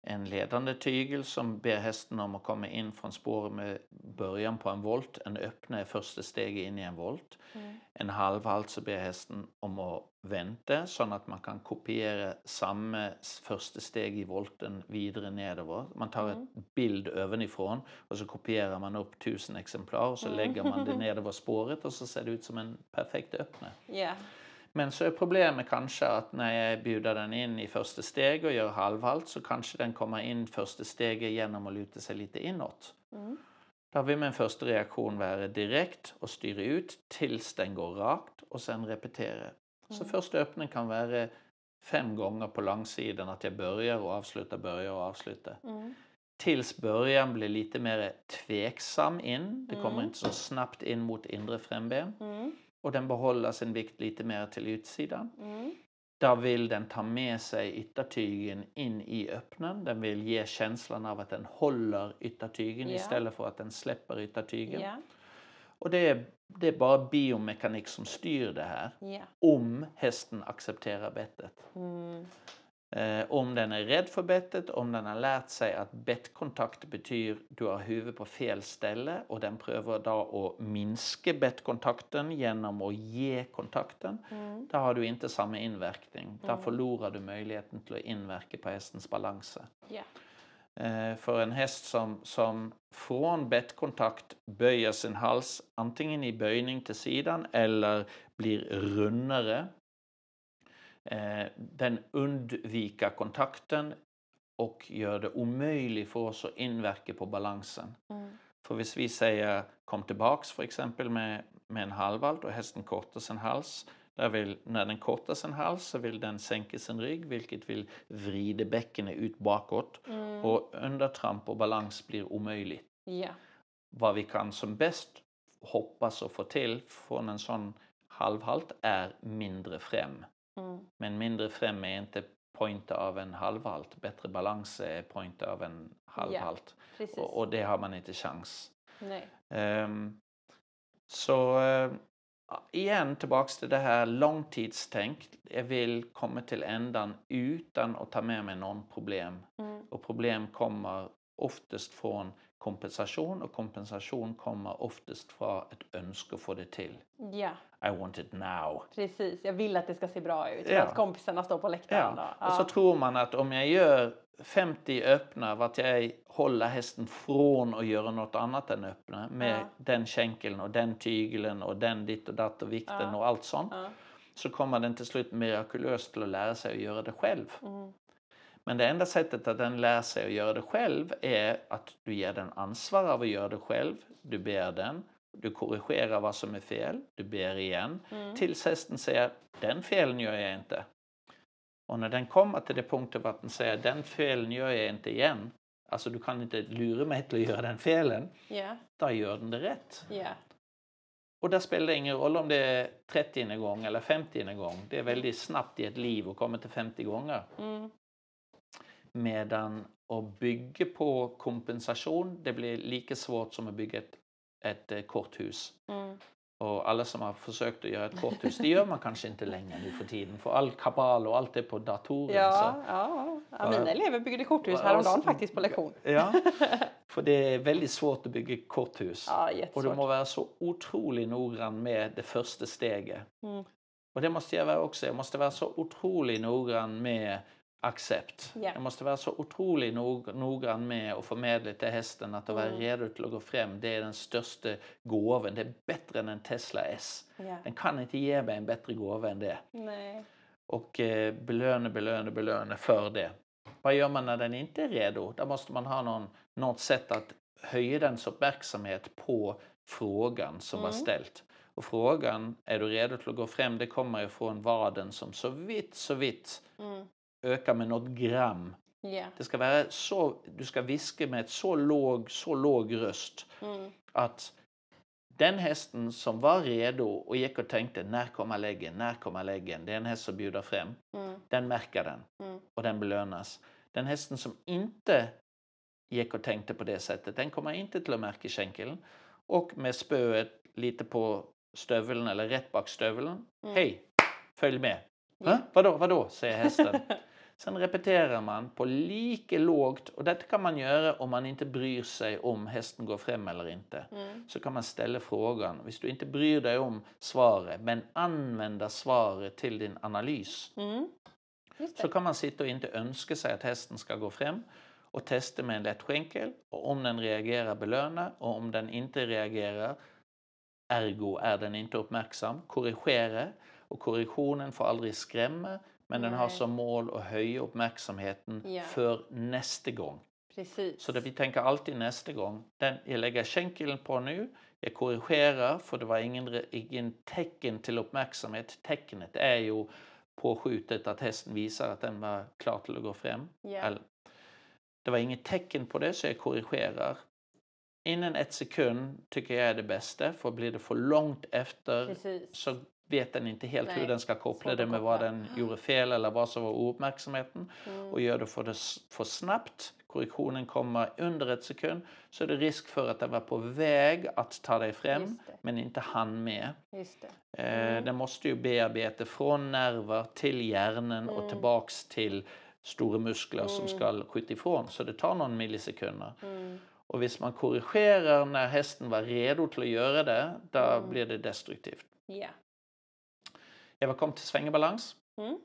en ledande tygel som ber hästen om att komma in från spåret med början på en volt. En öppna är första steget in i en volt. Mm. En halvhalt så ber hästen om att vänta så att man kan kopiera samma första steg i volten vidare nedover. Man tar Mm. ett bild ovanifrån och så kopierar man upp tusen exemplar och så Mm. lägger man det nedover spåret och så ser det ut som en perfekt öppna. Ja. Men så är problemet kanske att när jag bjuder den in i första steg och gör halvhalt så kanske den kommer in första steget genom att luta sig lite inåt. Mm. Då vill min första reaktion vara direkt och styra ut tills den går rakt och sen repetera. Så Mm. första öppningen kan vara fem gånger på långsidan att jag börjar och avslutar, börjar och avslutar. Mm. Tills början blir lite mer tveksam in. Det kommer Mm. inte så snabbt in mot inre framben. Mm. Och den behåller sin vikt lite mer till utsidan. Mm. Där vill den ta med sig yttertygen in i öppnen. Den vill ge känslan av att den håller yttertygen Ja. istället för att den släpper yttertygen. Ja. Och det är, det är bara biomekanik som styr det här. Ja. Om hästen accepterar bettet. Mm. Eh, om den är rädd för bettet, om den har lärt sig att bettkontakt betyder du har huvudet på fel ställe och den prövar då att minska bettkontakten genom att ge kontakten. Mm. Där har du inte samma inverkning. Mm. förlorar du möjligheten till att inverka på hästens balanser. Ja. Eh, för en häst som, som från bettkontakt böjer sin hals antingen i böjning till sidan eller blir rundare den undviker kontakten och gör det omöjligt för oss att inverka på balansen. Mm. För hvis vi säger kom tillbaks för exempel med, med en halvvalt och hästen kortar sin hals. Där vill, när den kortar sin hals så vill den sänka sin rygg vilket vill vrida bäckenet ut bakåt. Mm. Och undertramp och balans blir omöjligt. Ja. Vad vi kan som bäst hoppas och få till från en sån halvhalt är mindre främ. Mm. Men mindre främ är inte pointer av en halvhalt. Bättre balans är pointer av en halvhalt. Precis. Och, och det har man inte chans. Ehm, så eh, igen tillbaks till det här långtidstänk. Jag vill komma till ändan utan att ta med mig någon problem. Mm. Och problem kommer oftast från kompensation och kompensation kommer oftast från ett önske att få det till. Ja, I want it now. precis. Jag vill att det ska se bra ut. Ja. Och att kompisarna står på läktaren. Ja. då. Och så tror man att om jag gör 50 öppna, vart jag håller hästen från att göra något annat än öppna med Ja. den känkeln och den tygeln och den ditt och datt och vikten Ja. och allt sånt. Ja. Så kommer den till slut mirakulöst till att lära sig att göra det själv. Mm. Men det enda sättet att den lär sig att göra det själv är att du ger den ansvar av att göra det själv. Du ber den, du korrigerar vad som är fel, du ber igen. Mm. Tills hästen säger den felen gör jag inte. Och när den kommer till det punkten att den säger den felen gör jag inte igen. Alltså du kan inte lura mig till att göra den felen. Ja, Då gör den det rätt. ja, Och där spelar det ingen roll om det är 30 gång eller 50 gång. Det är väldigt snabbt i ett liv att komma till 50 gånger. mm. Medan att bygga på kompensation, det blir lika svårt som att bygga ett, ett eh, korthus. Mm. Och alla som har försökt att göra ett korthus, det gör man kanske inte längre nu för tiden. För all kabal och allt är på datorer. Ja, Så, ja, ja. Mina elever byggde korthus häromdagen faktiskt på lektion. ja, för det är väldigt svårt att bygga korthus. Ja, och du jättesvårt. må vara så otroligt noggrann med det första steget. Mm. Och det måste jag vara också. Jag måste vara så otroligt noggrann med accept. Ja. Jag måste vara så otroligt nog, noggrann med att förmedla till hästen att vara Mm. redo till att gå fram. Det är den största gåvan. Det är bättre än en Tesla S. Ja. Den kan inte ge mig en bättre gåva än det. Nej. Och eh, belöna, belöna, belöna för det. Vad gör man när den inte är redo? Där måste man ha någon, något sätt att höja dens uppmärksamhet på frågan som var Mm. ställt. Och frågan, är du redo till att gå fram? Det kommer ju från vaden som så vitt, så vitt Mm. Ökar med något gram. Ja. Det ska vara så, du ska viska med ett så låg, så låg röst Mm. att den hästen som var redo och gick och tänkte när kommer läggen, när kommer läggen, det är en häst som bjuder fram, Mm. den märker den Mm. och den belönas. Den hästen som inte gick och tänkte på det sättet, den kommer inte till att märka skänkeln. Och med spöet lite på stöveln eller rätt bak stöveln. Mm. Hej, följ med. Hä? Vadå, vadå, säger hästen. Sen repeterar man på lika lågt och detta kan man göra om man inte bryr sig om hästen går fram eller inte. Mm. Så kan man ställa frågan, om du inte bryr dig om svaret men använda svaret till din analys. Mm. Så kan man sitta och inte önska sig att hästen ska gå fram och testa med en lätt skänkel och om den reagerar belöna och om den inte reagerar ergo är den inte uppmärksam, korrigera och korrektionen får aldrig skrämma men den har som mål att höja uppmärksamheten Ja. för nästa gång. Precis. Så det vi tänker alltid nästa gång, den jag lägger skänkeln på nu, jag korrigerar för det var ingen, ingen tecken till uppmärksamhet. Tecknet är ju påskjutet att hästen visar att den var klar till att gå fram. Ja. Eller, det var inget tecken på det så jag korrigerar. Inom ett sekund tycker jag är det bästa för blir det för långt efter Precis. så vet den inte helt hur Nej, den ska koppla det med vad den gjorde fel eller vad som var ouppmärksamheten Mm. och gör det för, det för snabbt, korrektionen kommer under ett sekund, så är det risk för att den var på väg att ta dig fram men inte hann med. Just det. Eh, Mm. Den måste ju bearbeta från nerver till hjärnan och Mm. tillbaks till stora muskler som Mm. ska skjuta ifrån. Så det tar någon millisekunder. Mm. Och hvis man korrigerar när hästen var redo till att göra det, då Mm. blir det destruktivt. Ja. Jag var kom till svängebalans. Mm.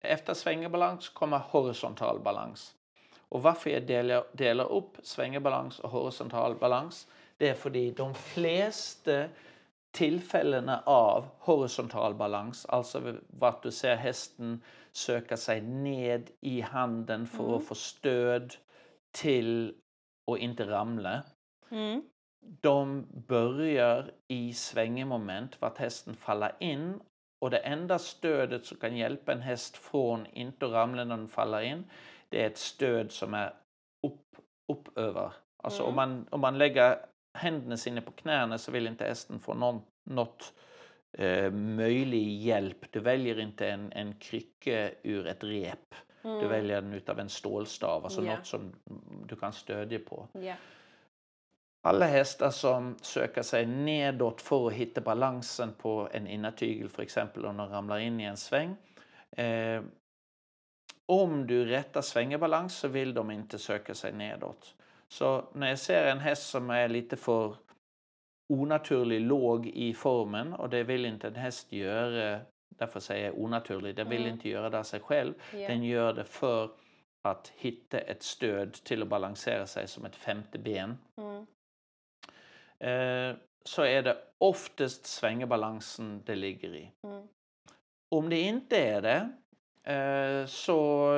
Efter svängebalans kommer horisontal balans. Och varför jag delar, delar upp svängebalans och horisontal balans, det är för de flesta tillfällena av horisontal balans, alltså vart du ser hästen söka sig ned i handen för Mm. att få stöd till att inte ramla. Mm. De börjar i svängemoment vart hästen faller in och det enda stödet som kan hjälpa en häst från inte att ramla när den faller in, det är ett stöd som är upp, upp över. Alltså om, Mm. man, om man lägger händerna sina på knäna så vill inte hästen få någon, något eh, möjlig hjälp. Du väljer inte en, en krycka ur ett rep. Du Mm. väljer den utav en stålstav, alltså Ja. något som du kan stödja på. Ja. Alla hästar som söker sig nedåt för att hitta balansen på en innertygel, för exempel om de ramlar in i en sväng. Eh, om du rättar svängebalans så vill de inte söka sig nedåt. Så när jag ser en häst som är lite för onaturlig låg i formen och det vill inte en häst göra, därför säger jag onaturlig, den vill Mm. inte göra det av sig själv. Ja. Den gör det för att hitta ett stöd till att balansera sig som ett femte ben. Mm. Eh, så är det oftast svängebalansen det ligger i. Mm. Om det inte är det eh, så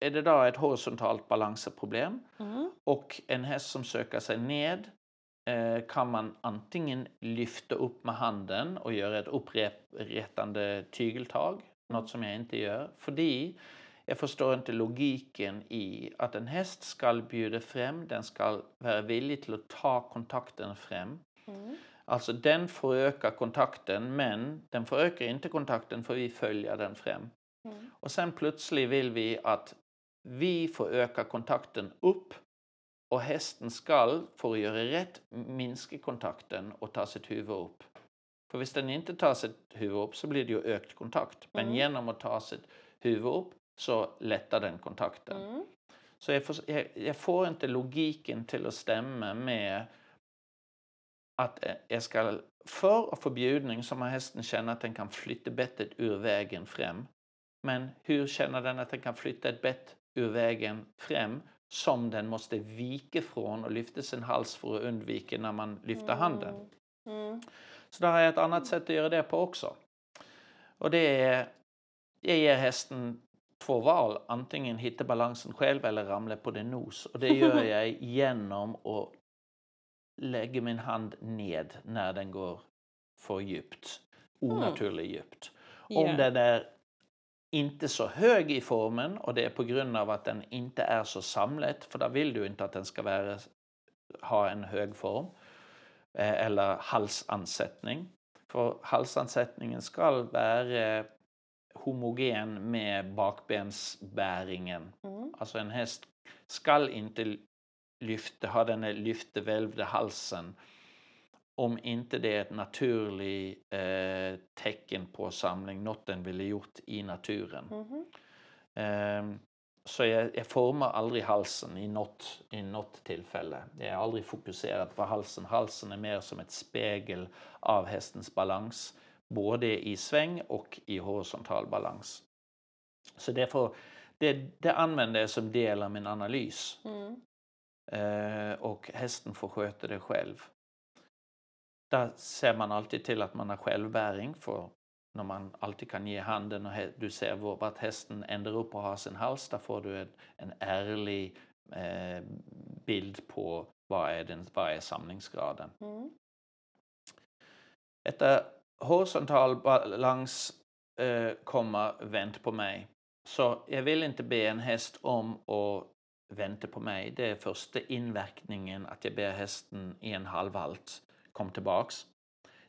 är det då ett horisontalt balansproblem Mm. och en häst som söker sig ned eh, kan man antingen lyfta upp med handen och göra ett upprättande tygeltag, något som jag inte gör, för jag förstår inte logiken i att en häst ska bjuda fram, den ska vara villig till att ta kontakten fram. Mm. Alltså den får öka kontakten men den får öka inte kontakten för vi följer den fram. Mm. Och sen plötsligt vill vi att vi får öka kontakten upp och hästen skall, för att göra rätt, minska kontakten och ta sitt huvud upp. För hvis den inte tar sitt huvud upp så blir det ju ökt kontakt. Men Mm. genom att ta sitt huvud upp så lättar den kontakten. Mm. Så jag får, jag, jag får inte logiken till att stämma med att eh, jag ska för att få bjudning så må hästen känna att den kan flytta bettet ur vägen fram. Men hur känner den att den kan flytta ett bett ur vägen fram som den måste vika från och lyfta sin hals för att undvika när man lyfter handen? Mm. Så där har jag ett annat sätt att göra det på också. Och det är, jag ger hästen två val. Antingen hitta balansen själv eller ramla på din nos. Och det gör jag genom att lägga min hand ned när den går för djupt. Onaturligt djupt. Om Ja. den är inte så hög i formen och det är på grund av att den inte är så samlad, för där vill du inte att den ska vara, ha en hög form, eh, eller halsansättning. För halsansättningen ska vara homogen med bakbensbäringen. Mm. Alltså en häst skall inte lyfta, ha den här lyftevälvda halsen om inte det är ett naturligt eh, tecken på samling, något den ville gjort i naturen. Mhm. Ehm, så jag, jag formar aldrig halsen i något, i något tillfälle. Jag är aldrig fokuserad på halsen. Halsen är mer som ett spegel av hästens balans, både i sväng och i horisontal balans. Så därför, det, det använder jag som del av min analys. Mm. Eh, och hästen får sköta det själv. Där ser man alltid till att man har självbäring för när man alltid kan ge handen och du ser var- vart hästen ändrar upp och har sin hals, där får du en, en ärlig eh, bild på vad är, den, vad är samlingsgraden. Mm. Detta horisontal balans eh, kommer vänt på mig. Så jag vill inte be en häst om att vänta på mig. Det är första inverkningen att jag ber hästen i en halvhalt kom tillbaks.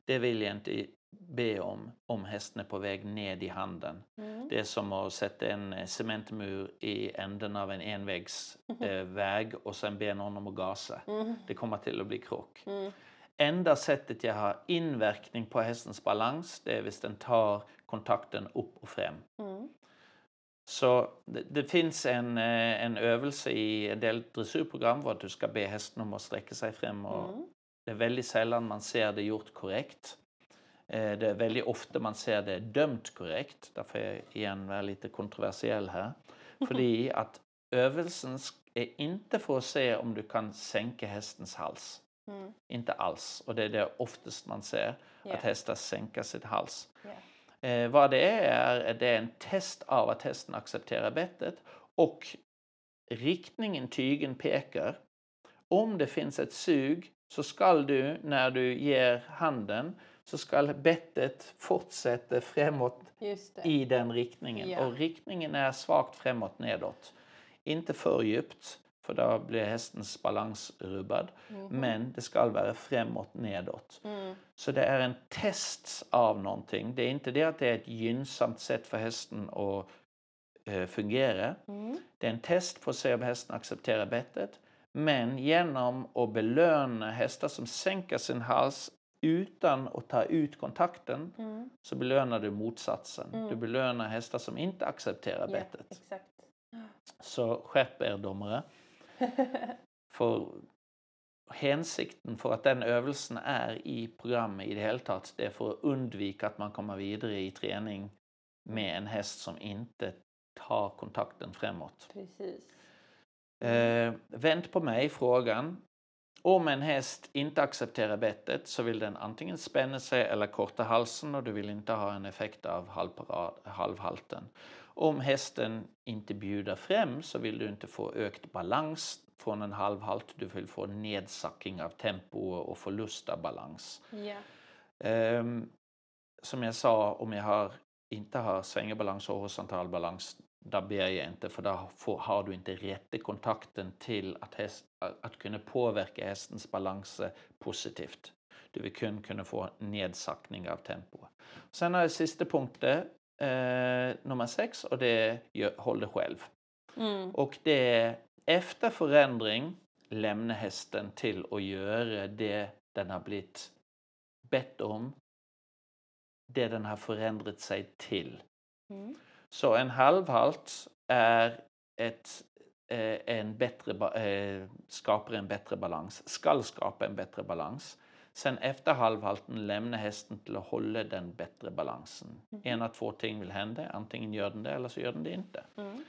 Det vill jag inte be om om hästen är på väg ned i handen. Mm. Det är som att sätta en eh, cementmur i änden av en envägsväg eh, väg och sen be någon om att gasa. Mm. Det kommer till att bli krock. Enda sättet jag har inverkning på hästens balans det är hvis den tar kontakten upp och fram. Mm. Så det, det finns en, eh, en övelse i en del dressyrprogram var att du ska be hästen om att sträcka sig fram. Och Mm. Det är väldigt sällan man ser det gjort korrekt. Eh, Det är väldigt ofta man ser det dömt korrekt. Därför är jag igen vara lite kontroversiell här. För att övelsen är inte för att se om du kan sänka hästens hals. Mm. Inte alls. Och det är det oftast man ser, Ja. att hästar sänker sin hals. Ja. Eh, vad det är, är det är en test av att hästen accepterar bettet och riktningen tygen pekar. Om det finns ett sug så skall du, när du ger handen, så skall bettet fortsätta framåt i den riktningen. Ja. Och riktningen är svagt framåt nedåt. Inte för djupt, för då blir hästens balans rubbad. Men det ska vara framåt nedåt. Mm. Så det är en test av någonting. Det är inte det att det är ett gynnsamt sätt för hästen att eh, fungera. Mm. Det är en test för att se om hästen accepterar bettet. Men genom att belöna hästar som sänker sin hals utan att ta ut kontakten Mm. så belönar du motsatsen. Mm. Du belönar hästar som inte accepterar bettet. exakt. Så skärp er domare. För hänsikten för att den övelsen är i programmet i det hela taget, det är för att undvika att man kommer vidare i träning med en häst som inte tar kontakten framåt. Precis. Eh, vänt på mig frågan. Om en häst inte accepterar bettet så vill den antingen spänna sig eller korta halsen och du vill inte ha en effekt av halvhalten. Om hästen inte bjuder fram så vill du inte få ökt balans från en halvhalt. Du vill få nedsacking av tempo och förlust av balans. Ja. Ehm, som jag sa, om jag har, inte har svängebalans och horisontal balans, där ber jag inte för där får, har du inte rätt kontakten till att, häst, att kunna påverka hästens balans positivt. Du vill kunna, kunna få nedsackning av tempo. Sen har jag sista punkten, eh, nummer sex, och det är gör- håll dig själv. Mm. Och det är efter förändring lämna hästen till att göra det den har blivit bett om. Det den har förändrat sig till. Mm. Så en halvhalt är ett, eh, en bättre, eh, skapar en bättre balans, skall skapa en bättre balans. Sen efter halvhalten lämna hästen till att hålla den bättre balansen. En av två ting vill hända, antingen gör den det eller så gör den det inte. Mm.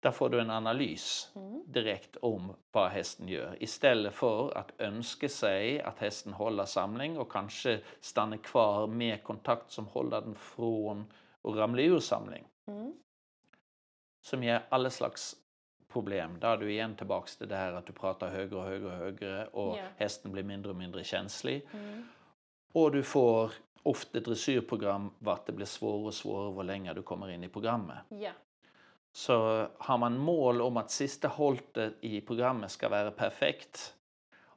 Där får du en analys Mm. direkt om vad hästen gör istället för att önska sig att hästen håller samling och kanske stannar kvar med kontakt som håller den från att ramla ur samling. Mm. Som ger alla slags problem. Där är du igen tillbaks till det här att du pratar högre och högre och högre och Ja. hästen blir mindre och mindre känslig. Mm. Och du får ofta dressyrprogram vart det blir svårare och svårare ju längre du kommer in i programmet. Ja. Så har man mål om att sista hållet i programmet ska vara perfekt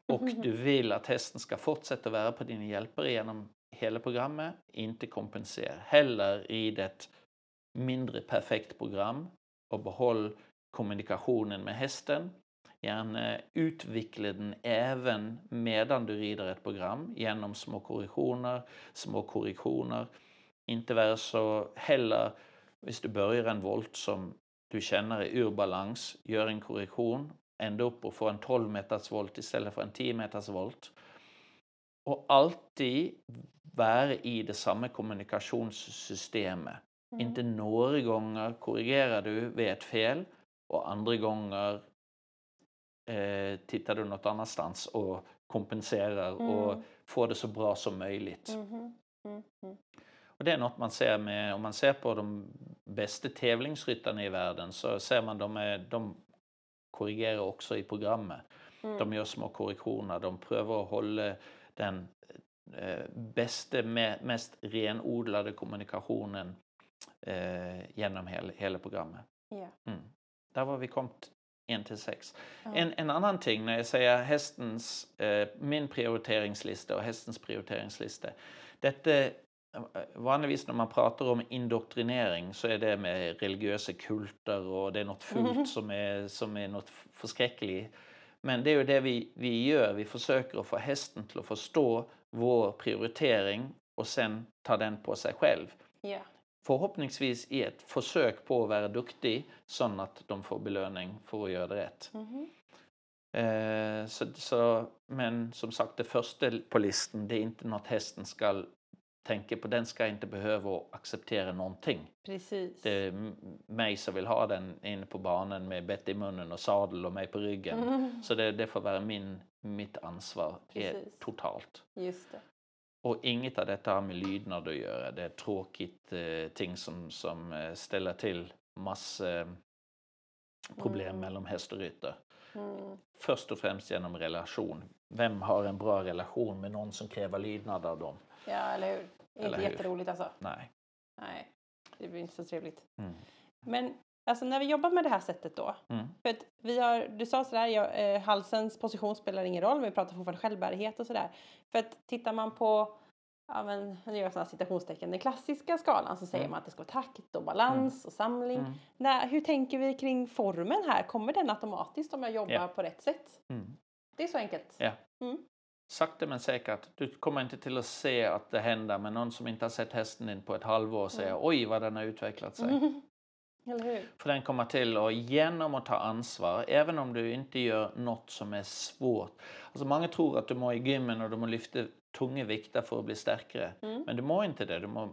och du vill att hästen ska fortsätta vara på dina hjälper genom hela programmet, inte kompensera. Hellre rid ett mindre perfekt program och behåll kommunikationen med hästen. Gärna utveckla den även medan du rider ett program genom små korrektioner, små korrektioner. Inte vara så heller, hvis du börjar en volt som du känner är ur balans, gör en korrektion, ända upp och få en 12 meters volt istället för en 10 meters volt. Och alltid vara i det samma kommunikationssystemet. Mm. Inte några gånger korrigerar du vid ett fel och andra gånger eh, tittar du något annanstans och kompenserar och Mm. får det så bra som möjligt. Mm. Mm. Och det är något man ser med, om man ser på de bästa tävlingsryttarna i världen så ser man de, är, de korrigerar också i programmet. Mm. De gör små korrektioner, de prövar att hålla den eh, bästa, me, mest renodlade kommunikationen eh, genom hela, hela programmet. Ja. Mm. Där var vi kommit en till sex. Ja. En, en annan ting när jag säger hästens, eh, min prioriteringslista och hästens prioriteringslista. Detta, eh, vanligtvis när man pratar om indoktrinering så är det med religiösa kulter och det är något fult Mhm. som, är, som är något förskräckligt. Men det är ju det vi, vi gör, vi försöker att få hästen till att förstå vår prioritering och sen ta den på sig själv Ja. Förhoppningsvis i ett försök på att vara duktig så att de får belöning för att göra det rätt. Mhm. Eh, så, så, men som sagt, det första på listan det är inte något hästen ska tänka på. Den ska inte behöva acceptera någonting. Precis. Det är mig som vill ha den inne på banan med bett i munnen och sadel och mig på ryggen. Mm. Så det, det får vara min, mitt ansvar är Precis. totalt. Just det. Och inget av detta har med lydnad att göra. Det är tråkigt eh, ting som, som eh, ställer till massor eh, problem Mm. mellan häst och rytter. Mm. Först och främst genom relation. Vem har en bra relation med någon som kräver lydnad av dem? Ja, eller hur? Eller inte hur? jätteroligt alltså. Nej. Nej, det blir inte så trevligt. Mm. Men alltså när vi jobbar med det här sättet då. Mm. För att vi har, du sa sådär, jag, eh, halsens position spelar ingen roll, men vi pratar fortfarande självbärighet och sådär. För att tittar man på, ja men nu gör jag sådana citationstecken, den klassiska skalan så säger Mm. man att det ska vara takt och balans och samling. Mm. När, hur tänker vi kring formen här? Kommer den automatiskt om jag jobbar Ja. på rätt sätt? Mm. Det är så enkelt. Ja. Mm. Sakta men säkert. Du kommer inte till att se att det händer, men någon som inte har sett hästen din på ett halvår säger Mm. oj vad den har utvecklat sig. För den kommer till och genom att ta ansvar, även om du inte gör något som är svårt. Alltså många tror att du må i gymmen och du må lyfta tunga vikter för att bli starkare. Mm. Men du må inte det. Du må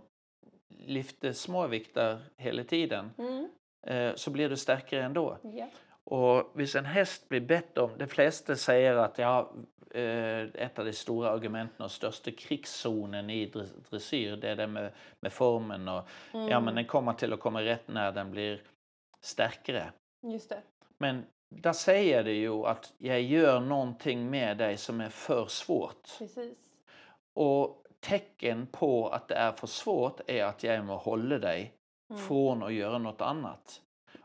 lyfta små vikter hela tiden. Mm. Eh, så blir du starkare ändå. Ja. Och om en häst blir bett om, de flesta säger att ja, eh, ett av de stora argumenten och största krigszonen i dre- dressyr det är det med, med formen och Mm. ja men den kommer till att komma rätt när den blir starkare. Just det. Men där säger det ju att jag gör någonting med dig som är för svårt. Precis. Och tecken på att det är för svårt är att jag må hålla dig Mm. från att göra något annat.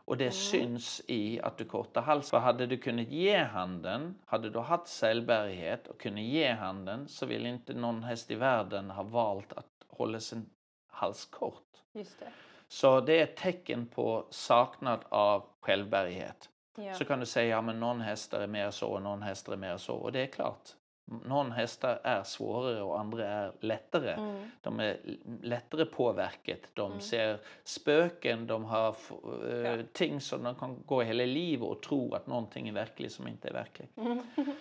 Och det Mm. syns i att du kortar halsen. För hade du kunnat ge handen, hade du haft sälbärighet och kunnat ge handen så vill inte någon häst i världen ha valt att hålla sin hals kort. Just det. Så det är ett tecken på saknad av självbärighet. Ja. Så kan du säga att ja, men någon hästar är mer så och någon hästar är mer så. Och det är klart. Någon hästar är svårare och andra är lättare. Mm. De är lättare påverkat. De Mm. ser spöken, de har eh, Ja. ting som de kan gå hela livet och tro att någonting är verkligt som inte är verkligt. Mm.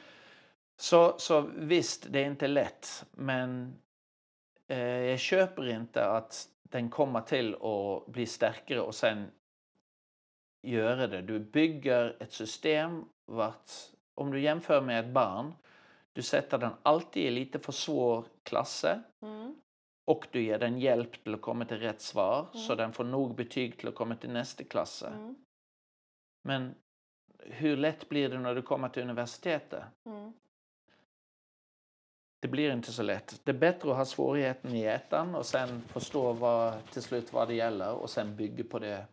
Så, så visst, det är inte lätt. Men eh, jag köper inte att den kommer till att bli starkare och sen göra det. Du bygger ett system vart, om du jämför med ett barn, du sätter den alltid i lite för svår klasse Mm. och du ger den hjälp till att komma till rätt svar så Mm. den får nog betyg till att komma till nästa klasse. Mm. Men hur lätt blir det när du kommer till universitetet? Mm. Det blir inte så lätt. Det är bättre att ha svårigheten i ettan och sen förstå vad, till slut vad det gäller och sen bygga på det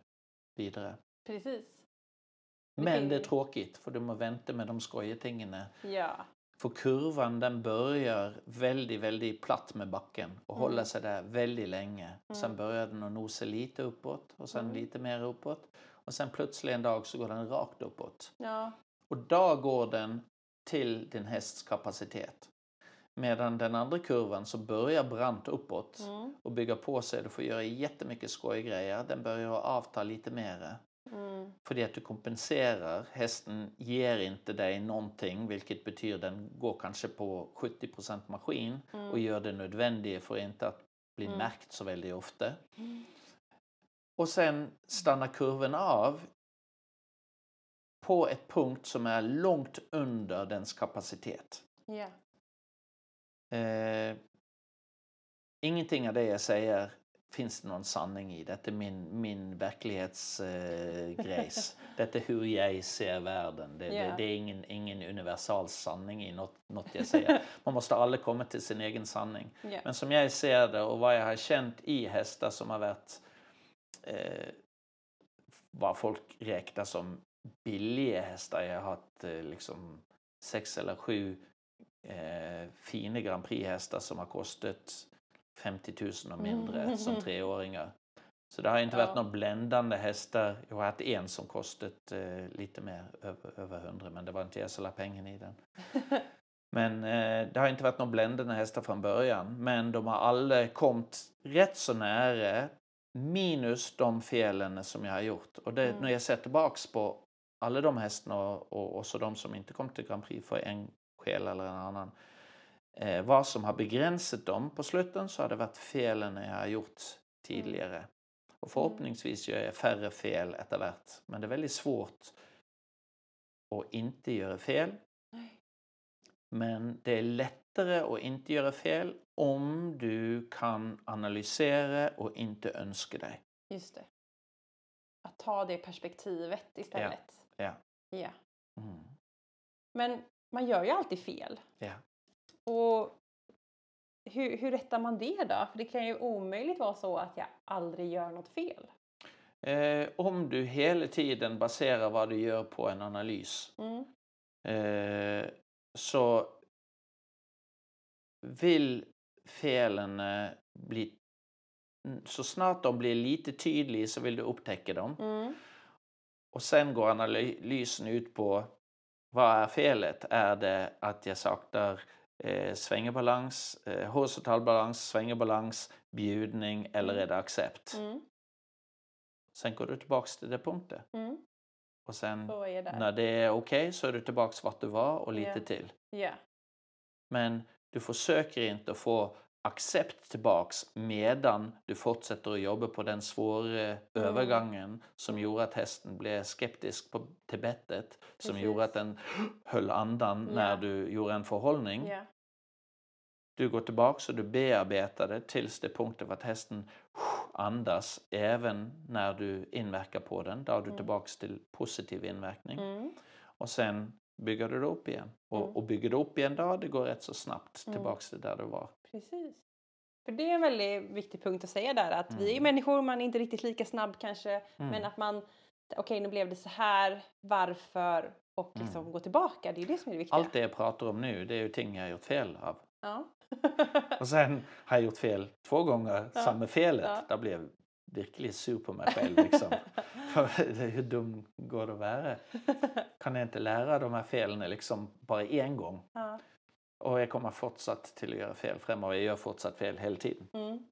vidare. Precis. Men det är tråkigt för du må vänta med de skojiga tingen. Ja. För kurvan den börjar väldigt, väldigt platt med backen och Mm. håller sig där väldigt länge. Sen Mm. börjar den att nosa lite uppåt och sen Mm. lite mer uppåt. Och sen plötsligt en dag så går den rakt uppåt. Ja. Och då går den till din hästs kapacitet. Medan den andra kurvan så börjar brant uppåt Mm. och bygga på sig. Du får göra jättemycket skojgrejer. Den börjar avta lite mer. Mm. För att du kompenserar. Hästen ger inte dig någonting vilket betyder den går kanske på 70% maskin och Mm. gör det nödvändiga för inte att bli Mm. märkt så väldigt ofta. Mm. Och sen stannar kurvan av på ett punkt som är långt under dens kapacitet. Ja. Eh, ingenting av det jag säger finns det någon sanning i. Detta är min, min verklighetsgrejs. Eh. Detta är hur jag ser världen. Det, det, Ja. det är ingen, ingen universal sanning i något, jag säger. Man måste aldrig komma till sin egen sanning. Ja. Men som jag ser det och vad jag har känt i hästar som har varit eh, vad folk räknar som billiga hästar. Jag har haft eh, liksom sex eller sju eh, fina Grand Prix-hästar som har kostat 50 000 och mindre som treåringar. Så det har inte varit Ja. några bländande hästar. Jag har haft en som kostat eh, lite mer, över, över 100, men det var inte jag som la pengarna i den. Men eh, det har inte varit några bländande hästar från början. Men de har alla kommit rätt så nära minus de felen som jag har gjort. Och det, Mm. när jag ser tillbaks på alla de hästarna och, och, och så de som inte kom till Grand Prix för en skäl eller en annan. Eh, vad som har begränsat dem på slutet så har det varit felen jag har gjort tidigare. Och förhoppningsvis gör jag färre fel efterhvert. Men det är väldigt svårt att inte göra fel. Nej. Men det är lättare att inte göra fel om du kan analysera och inte önska dig. Just det. Att ta det perspektivet istället. Ja. Ja. Mm. Men man gör ju alltid fel. Ja. Och hur, hur rättar man det då? För det kan ju omöjligt vara så att jag aldrig gör något fel. Eh, om du hela tiden baserar vad du gör på en analys Mm. eh, så vill felen eh, bli... Så snart de blir lite tydliga så vill du upptäcka dem. Mm. Och sen går analysen ut på vad är felet? Är det att jag saknar eh, svängerbalans, eh, horisontalbalans, svängerbalans, bjudning eller är det accept? Mm. Sen går du tillbaks till det punkten. Mm. Och sen det. när det är okej så är du tillbaks vart du var och lite Ja. till. Ja. Men du försöker inte få accept tillbaks medan du fortsätter att jobba på den svåra Mm. övergången som gjorde att hästen blev skeptisk på, till bettet, som Precis. gjorde att den höll andan när Ja. du gjorde en förhållning. Ja. Du går tillbaks och du bearbetar det tills det punkten att hästen andas även när du inverkar på den. Då är du Mm. tillbaks till positiv inverkning. Mm. Och sen bygger du det upp igen. Och, Mm. och bygger du upp igen då, det går rätt så snabbt Mm. tillbaks till där du var. Precis. För det är en väldigt viktig punkt att säga där att vi är Mm. människor, man är inte riktigt lika snabb kanske. Mm. Men att man, okej nu blev det så här, varför? Och liksom Mm. gå tillbaka, det är det som är det viktiga. Allt det jag pratar om nu, det är ju ting jag har gjort fel av. Ja. Och sen har jag gjort fel två gånger, Ja. samma felet. Ja. Där blev verkligen sur på mig själv. Liksom. Hur dum går det att vara? Kan jag inte lära de här felen liksom bara en gång? ja. Och jag kommer fortsatt till att göra fel framöver. Jag gör fortsatt fel hela tiden. Mm.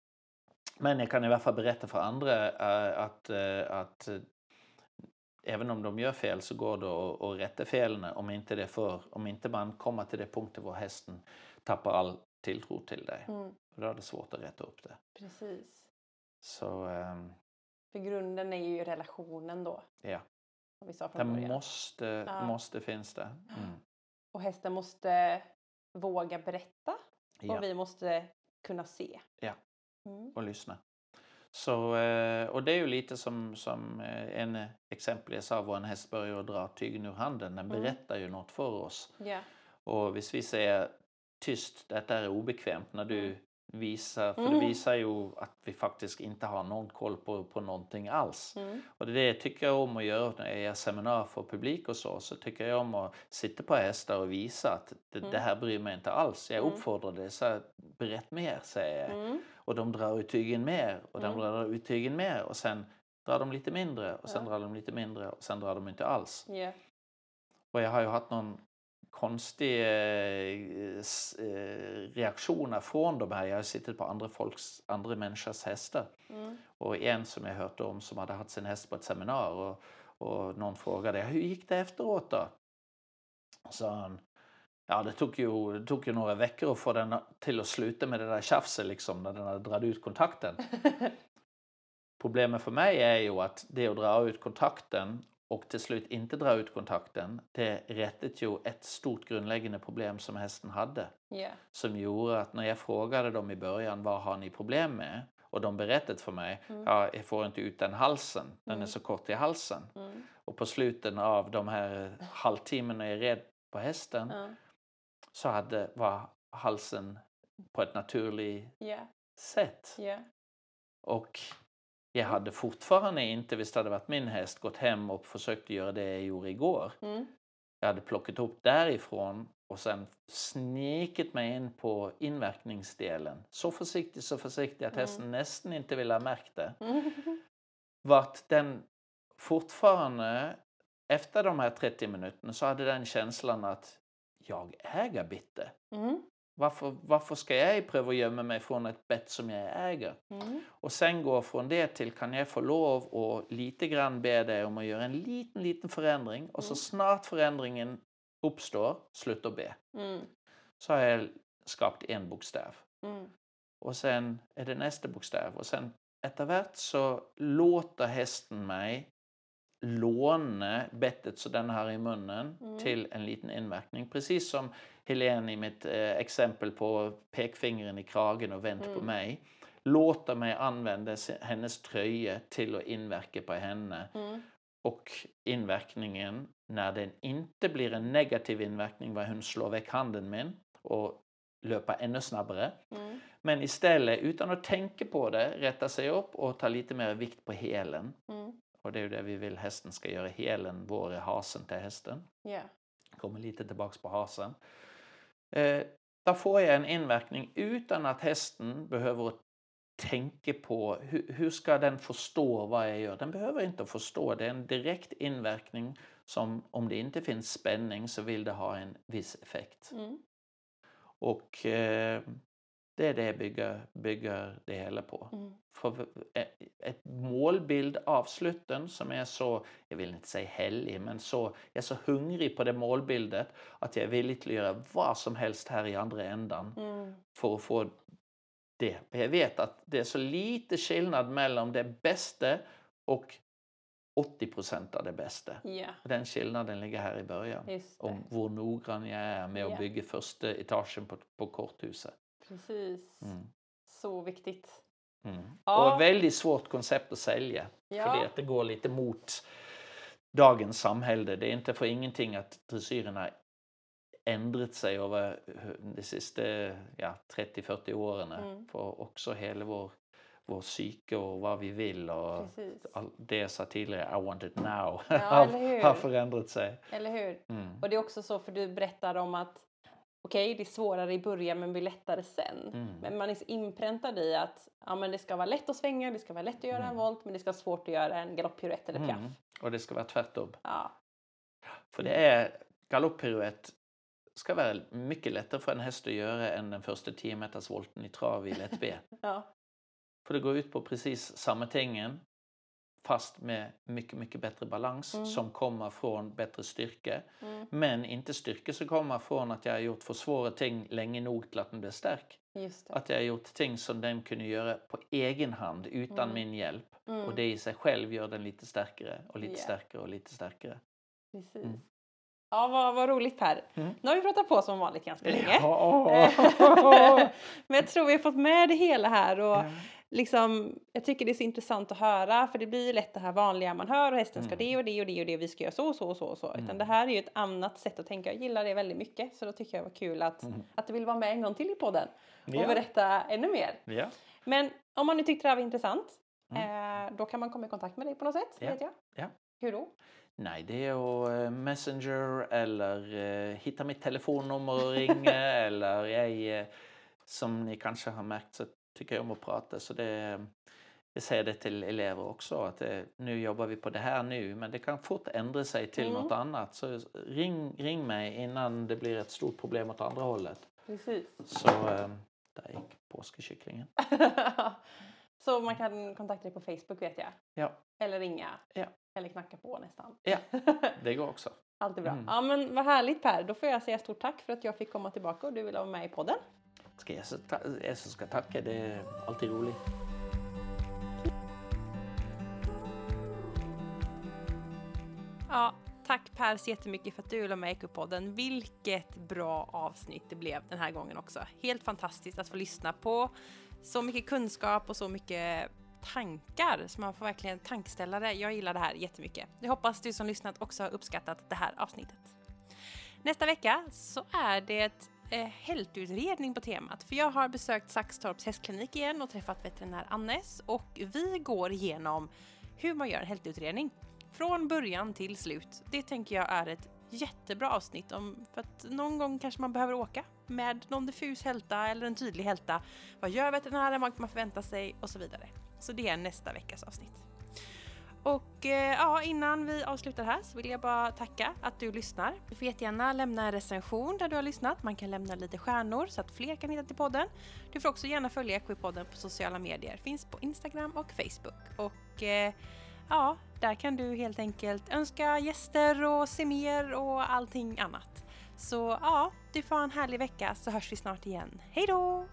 Men jag kan i alla fall berätta för andra eh, att, eh, att eh, även om de gör fel så går det att, att rätta felen om inte, det för, om inte man kommer till det punkten var hästen tappar all tilltro till dig. Mm. Då är det svårt att rätta upp det. Precis. Så ehm, För grunden är ju relationen då. ja, Som vi sa från det början. måste, Ja. måste finnas det. Mm. Och hästen måste våga berätta. Ja, Och vi måste kunna se. Ja. Mm. och lyssna. Så, eh, och det är ju lite som, som eh, en exempel jag sa en häst börjar dra tygen ur handen. Den Mm. berättar ju något för oss. Ja. Och om vi säger tyst, detta är obekvämt när du Visar, för det Mm. visar ju att vi faktiskt inte har någon koll på, på någonting alls. Mm. Och det är det jag tycker om att göra när jag gör seminar för publik och så. Så tycker jag om att sitta på hästar och visa att det, Mm. det här bryr mig inte alls. Jag Mm. uppfordrar dig, så berätt mer säger jag. Mm. Och de drar ut tygen mer och de Mm. drar ut tygen mer och sen drar de lite mindre och sen Ja. drar de lite mindre och sen drar de inte alls. Ja. Och jag har ju haft någon konstig eh, eh, reaktioner från de här. Jag har suttit på andra folks, andra människors hästar. Mm. Och en som jag hört om som hade haft sin häst på ett seminarium och, och någon frågade hur gick det efteråt då? Han, ja det tog, ju, det tog ju några veckor att få den till att sluta med det där tjafset liksom när den hade dragit ut kontakten. Problemet för mig är ju att det att dra ut kontakten och till slut inte dra ut kontakten, det rättade ju ett stort grundläggande problem som hästen hade. Ja. Som gjorde att när jag frågade dem i början vad har ni problem med? Och de berättade för mig, Mm. ja, jag får inte ut den halsen, den är Mm. så kort i halsen. Mm. Och på slutet av de här halvtimmen när jag red på hästen Ja. så hade, var halsen på ett naturligt Ja. sätt. Ja. Och jag hade fortfarande inte, visst hade varit min häst, gått hem och försökt göra det jag gjorde igår. Mm. Jag hade plockat upp därifrån och sen snikit mig in på inverkningsdelen. Så försiktigt, så försiktigt att Mm. hästen nästan inte ville ha märkt det. Mm. Vart den fortfarande, efter de här 30 minuterna, så hade den känslan att jag äger bitte. Mm. Varför, varför ska jag pröva att gömma mig från ett bett som jag äger? Mm. Och sen gå från det till kan jag få lov och lite grann be dig om att göra en liten, liten förändring och så Mm. snart förändringen uppstår, sluta be. Mm. Så har jag skapat en bokstav. Mm. Och sen är det nästa bokstav och sen efterhvert så låter hästen mig låna bettet så den har i munnen Mm. till en liten inverkning. Precis som Helene i mitt eh, exempel på pekfingren i kragen och vänt på Mm. mig. Låta mig använda hennes tröja till att inverka på henne. Mm. Och inverkningen, när den inte blir en negativ inverkning, var hon slår väck handen min och löper ännu snabbare. Mm. Men istället, utan att tänka på det, rätta sig upp och ta lite mer vikt på hälen. Mm. Och det är ju det vi vill hästen ska göra. Hälen, vår hasen till hästen. Ja. Kommer lite tillbaks på hasen. Eh, där får jag en inverkning utan att hästen behöver tänka på hur, hur ska den förstå vad jag gör. Den behöver inte förstå. Det är en direkt inverkning som om det inte finns spänning så vill det ha en viss effekt. Mm. Och eh, det är det jag bygger, bygger det hela på. Mm. För ett- målbild av slutten som är så, jag vill inte säga hellig, men så, jag är så hungrig på det målbildet att jag är villig till att göra vad som helst här i andra ändan Mm. för att få det. Jag vet att det är så lite skillnad mellan det bästa och 80 procent av det bästa. Ja, Den skillnaden ligger här i början. Om hur noggrann jag är med att bygga första etagen på, på korthuset. Precis. Mm. Så viktigt. Mm. Ja. Och ett väldigt svårt koncept att sälja. Ja. För det, att det går lite mot dagens samhälle. Det är inte för ingenting att dressyren har ändrat sig över de sista ja, 30-40 åren. Mm. För också hela vår, vår psyke och vad vi vill och det jag sa tidigare, I want it now, Ja, har, har förändrat sig. Eller hur? Mm. Och det är också så för du berättar om att okej, det är svårare i början men blir lättare sen. Mm. Men man är så inpräntad i att ja, men det ska vara lätt att svänga, det ska vara lätt att göra en Mm. volt, men det ska vara svårt att göra en galopppiruett eller piaff. Mm. Och det ska vara tvärtom. Ja. För det är galopppiruett ska vara mycket lättare för en häst att göra än den första 10 meters volten i trav i lätt B. Ja. För det går ut på precis samma tingen fast med mycket, mycket bättre balans Mm. som kommer från bättre styrka. Mm. Men inte styrka som kommer från att jag har gjort för svåra ting länge nog till att den blir stark. Att jag har gjort ting som den kunde göra på egen hand utan Mm. min hjälp. Mm. Och det i sig själv gör den lite starkare och lite Ja. starkare och lite starkare. Precis. Mm. Ja, vad, vad roligt Per. Mm. Nu har vi pratat på som vanligt ganska länge. Ja. Men jag tror vi har fått med det hela här och Ja. Liksom, jag tycker det är så intressant att höra för det blir ju lätt det här vanliga man hör och hästen ska Mm. det och det och det och det och vi ska göra så och så och så och så. Utan Mm. det här är ju ett annat sätt att tänka. Jag gillar det väldigt mycket så då tycker jag det var kul att, Mm. att du vill vara med en gång till i podden och Ja. berätta ännu mer. Ja. Men om man nu tyckte det här var intressant Mm. eh, då kan man komma i kontakt med dig på något sätt, Ja. vet jag. Ja. Hur då? Nej, det är att eh, Messenger eller eh, hitta mitt telefonnummer och ringa eller jag, eh, som ni kanske har märkt så tycker jag om att prata så det jag säger det till elever också att eh, nu jobbar vi på det här nu men det kan fort ändra sig till Mm. något annat så ring, ring mig innan det blir ett stort problem åt andra hållet. Precis. Så eh, där gick påskekycklingen. så man kan kontakta dig på Facebook vet jag. Ja, Eller ringa. Ja. Eller knacka på nästan. ja det går också. Allt är bra. Mm. Ja men vad härligt Per. Då får jag säga stort tack för att jag fick komma tillbaka och du ville vara med i podden. Ska jag, så ta- jag som ska tacka, det är alltid roligt. Ja, tack Per så jättemycket för att du la med i Ekopodden. Vilket bra avsnitt det blev den här gången också. Helt fantastiskt att få lyssna på så mycket kunskap och så mycket tankar så man får verkligen tankställa det. Jag gillar det här jättemycket. Jag hoppas du som lyssnat också har uppskattat det här avsnittet. Nästa vecka så är det eh, hältutredning på temat. För jag har besökt Saxtorps hästklinik igen och träffat veterinär Annes och vi går igenom hur man gör en hältutredning. Från början till slut. Det tänker jag är ett jättebra avsnitt om för att någon gång kanske man behöver åka med någon diffus hälta eller en tydlig hälta. Vad gör veterinären, vad kan man förvänta sig och så vidare. Så det är nästa veckas avsnitt. Och eh, ja, innan vi avslutar här så vill jag bara tacka att du lyssnar. Du får jättegärna lämna en recension där du har lyssnat. Man kan lämna lite stjärnor så att fler kan hitta till podden. Du får också gärna följa Equipodden på sociala medier. Finns på Instagram och Facebook. Och eh, ja, där kan du helt enkelt önska gäster och se mer och allting annat. Så ja, du får ha en härlig vecka så hörs vi snart igen. Hej då!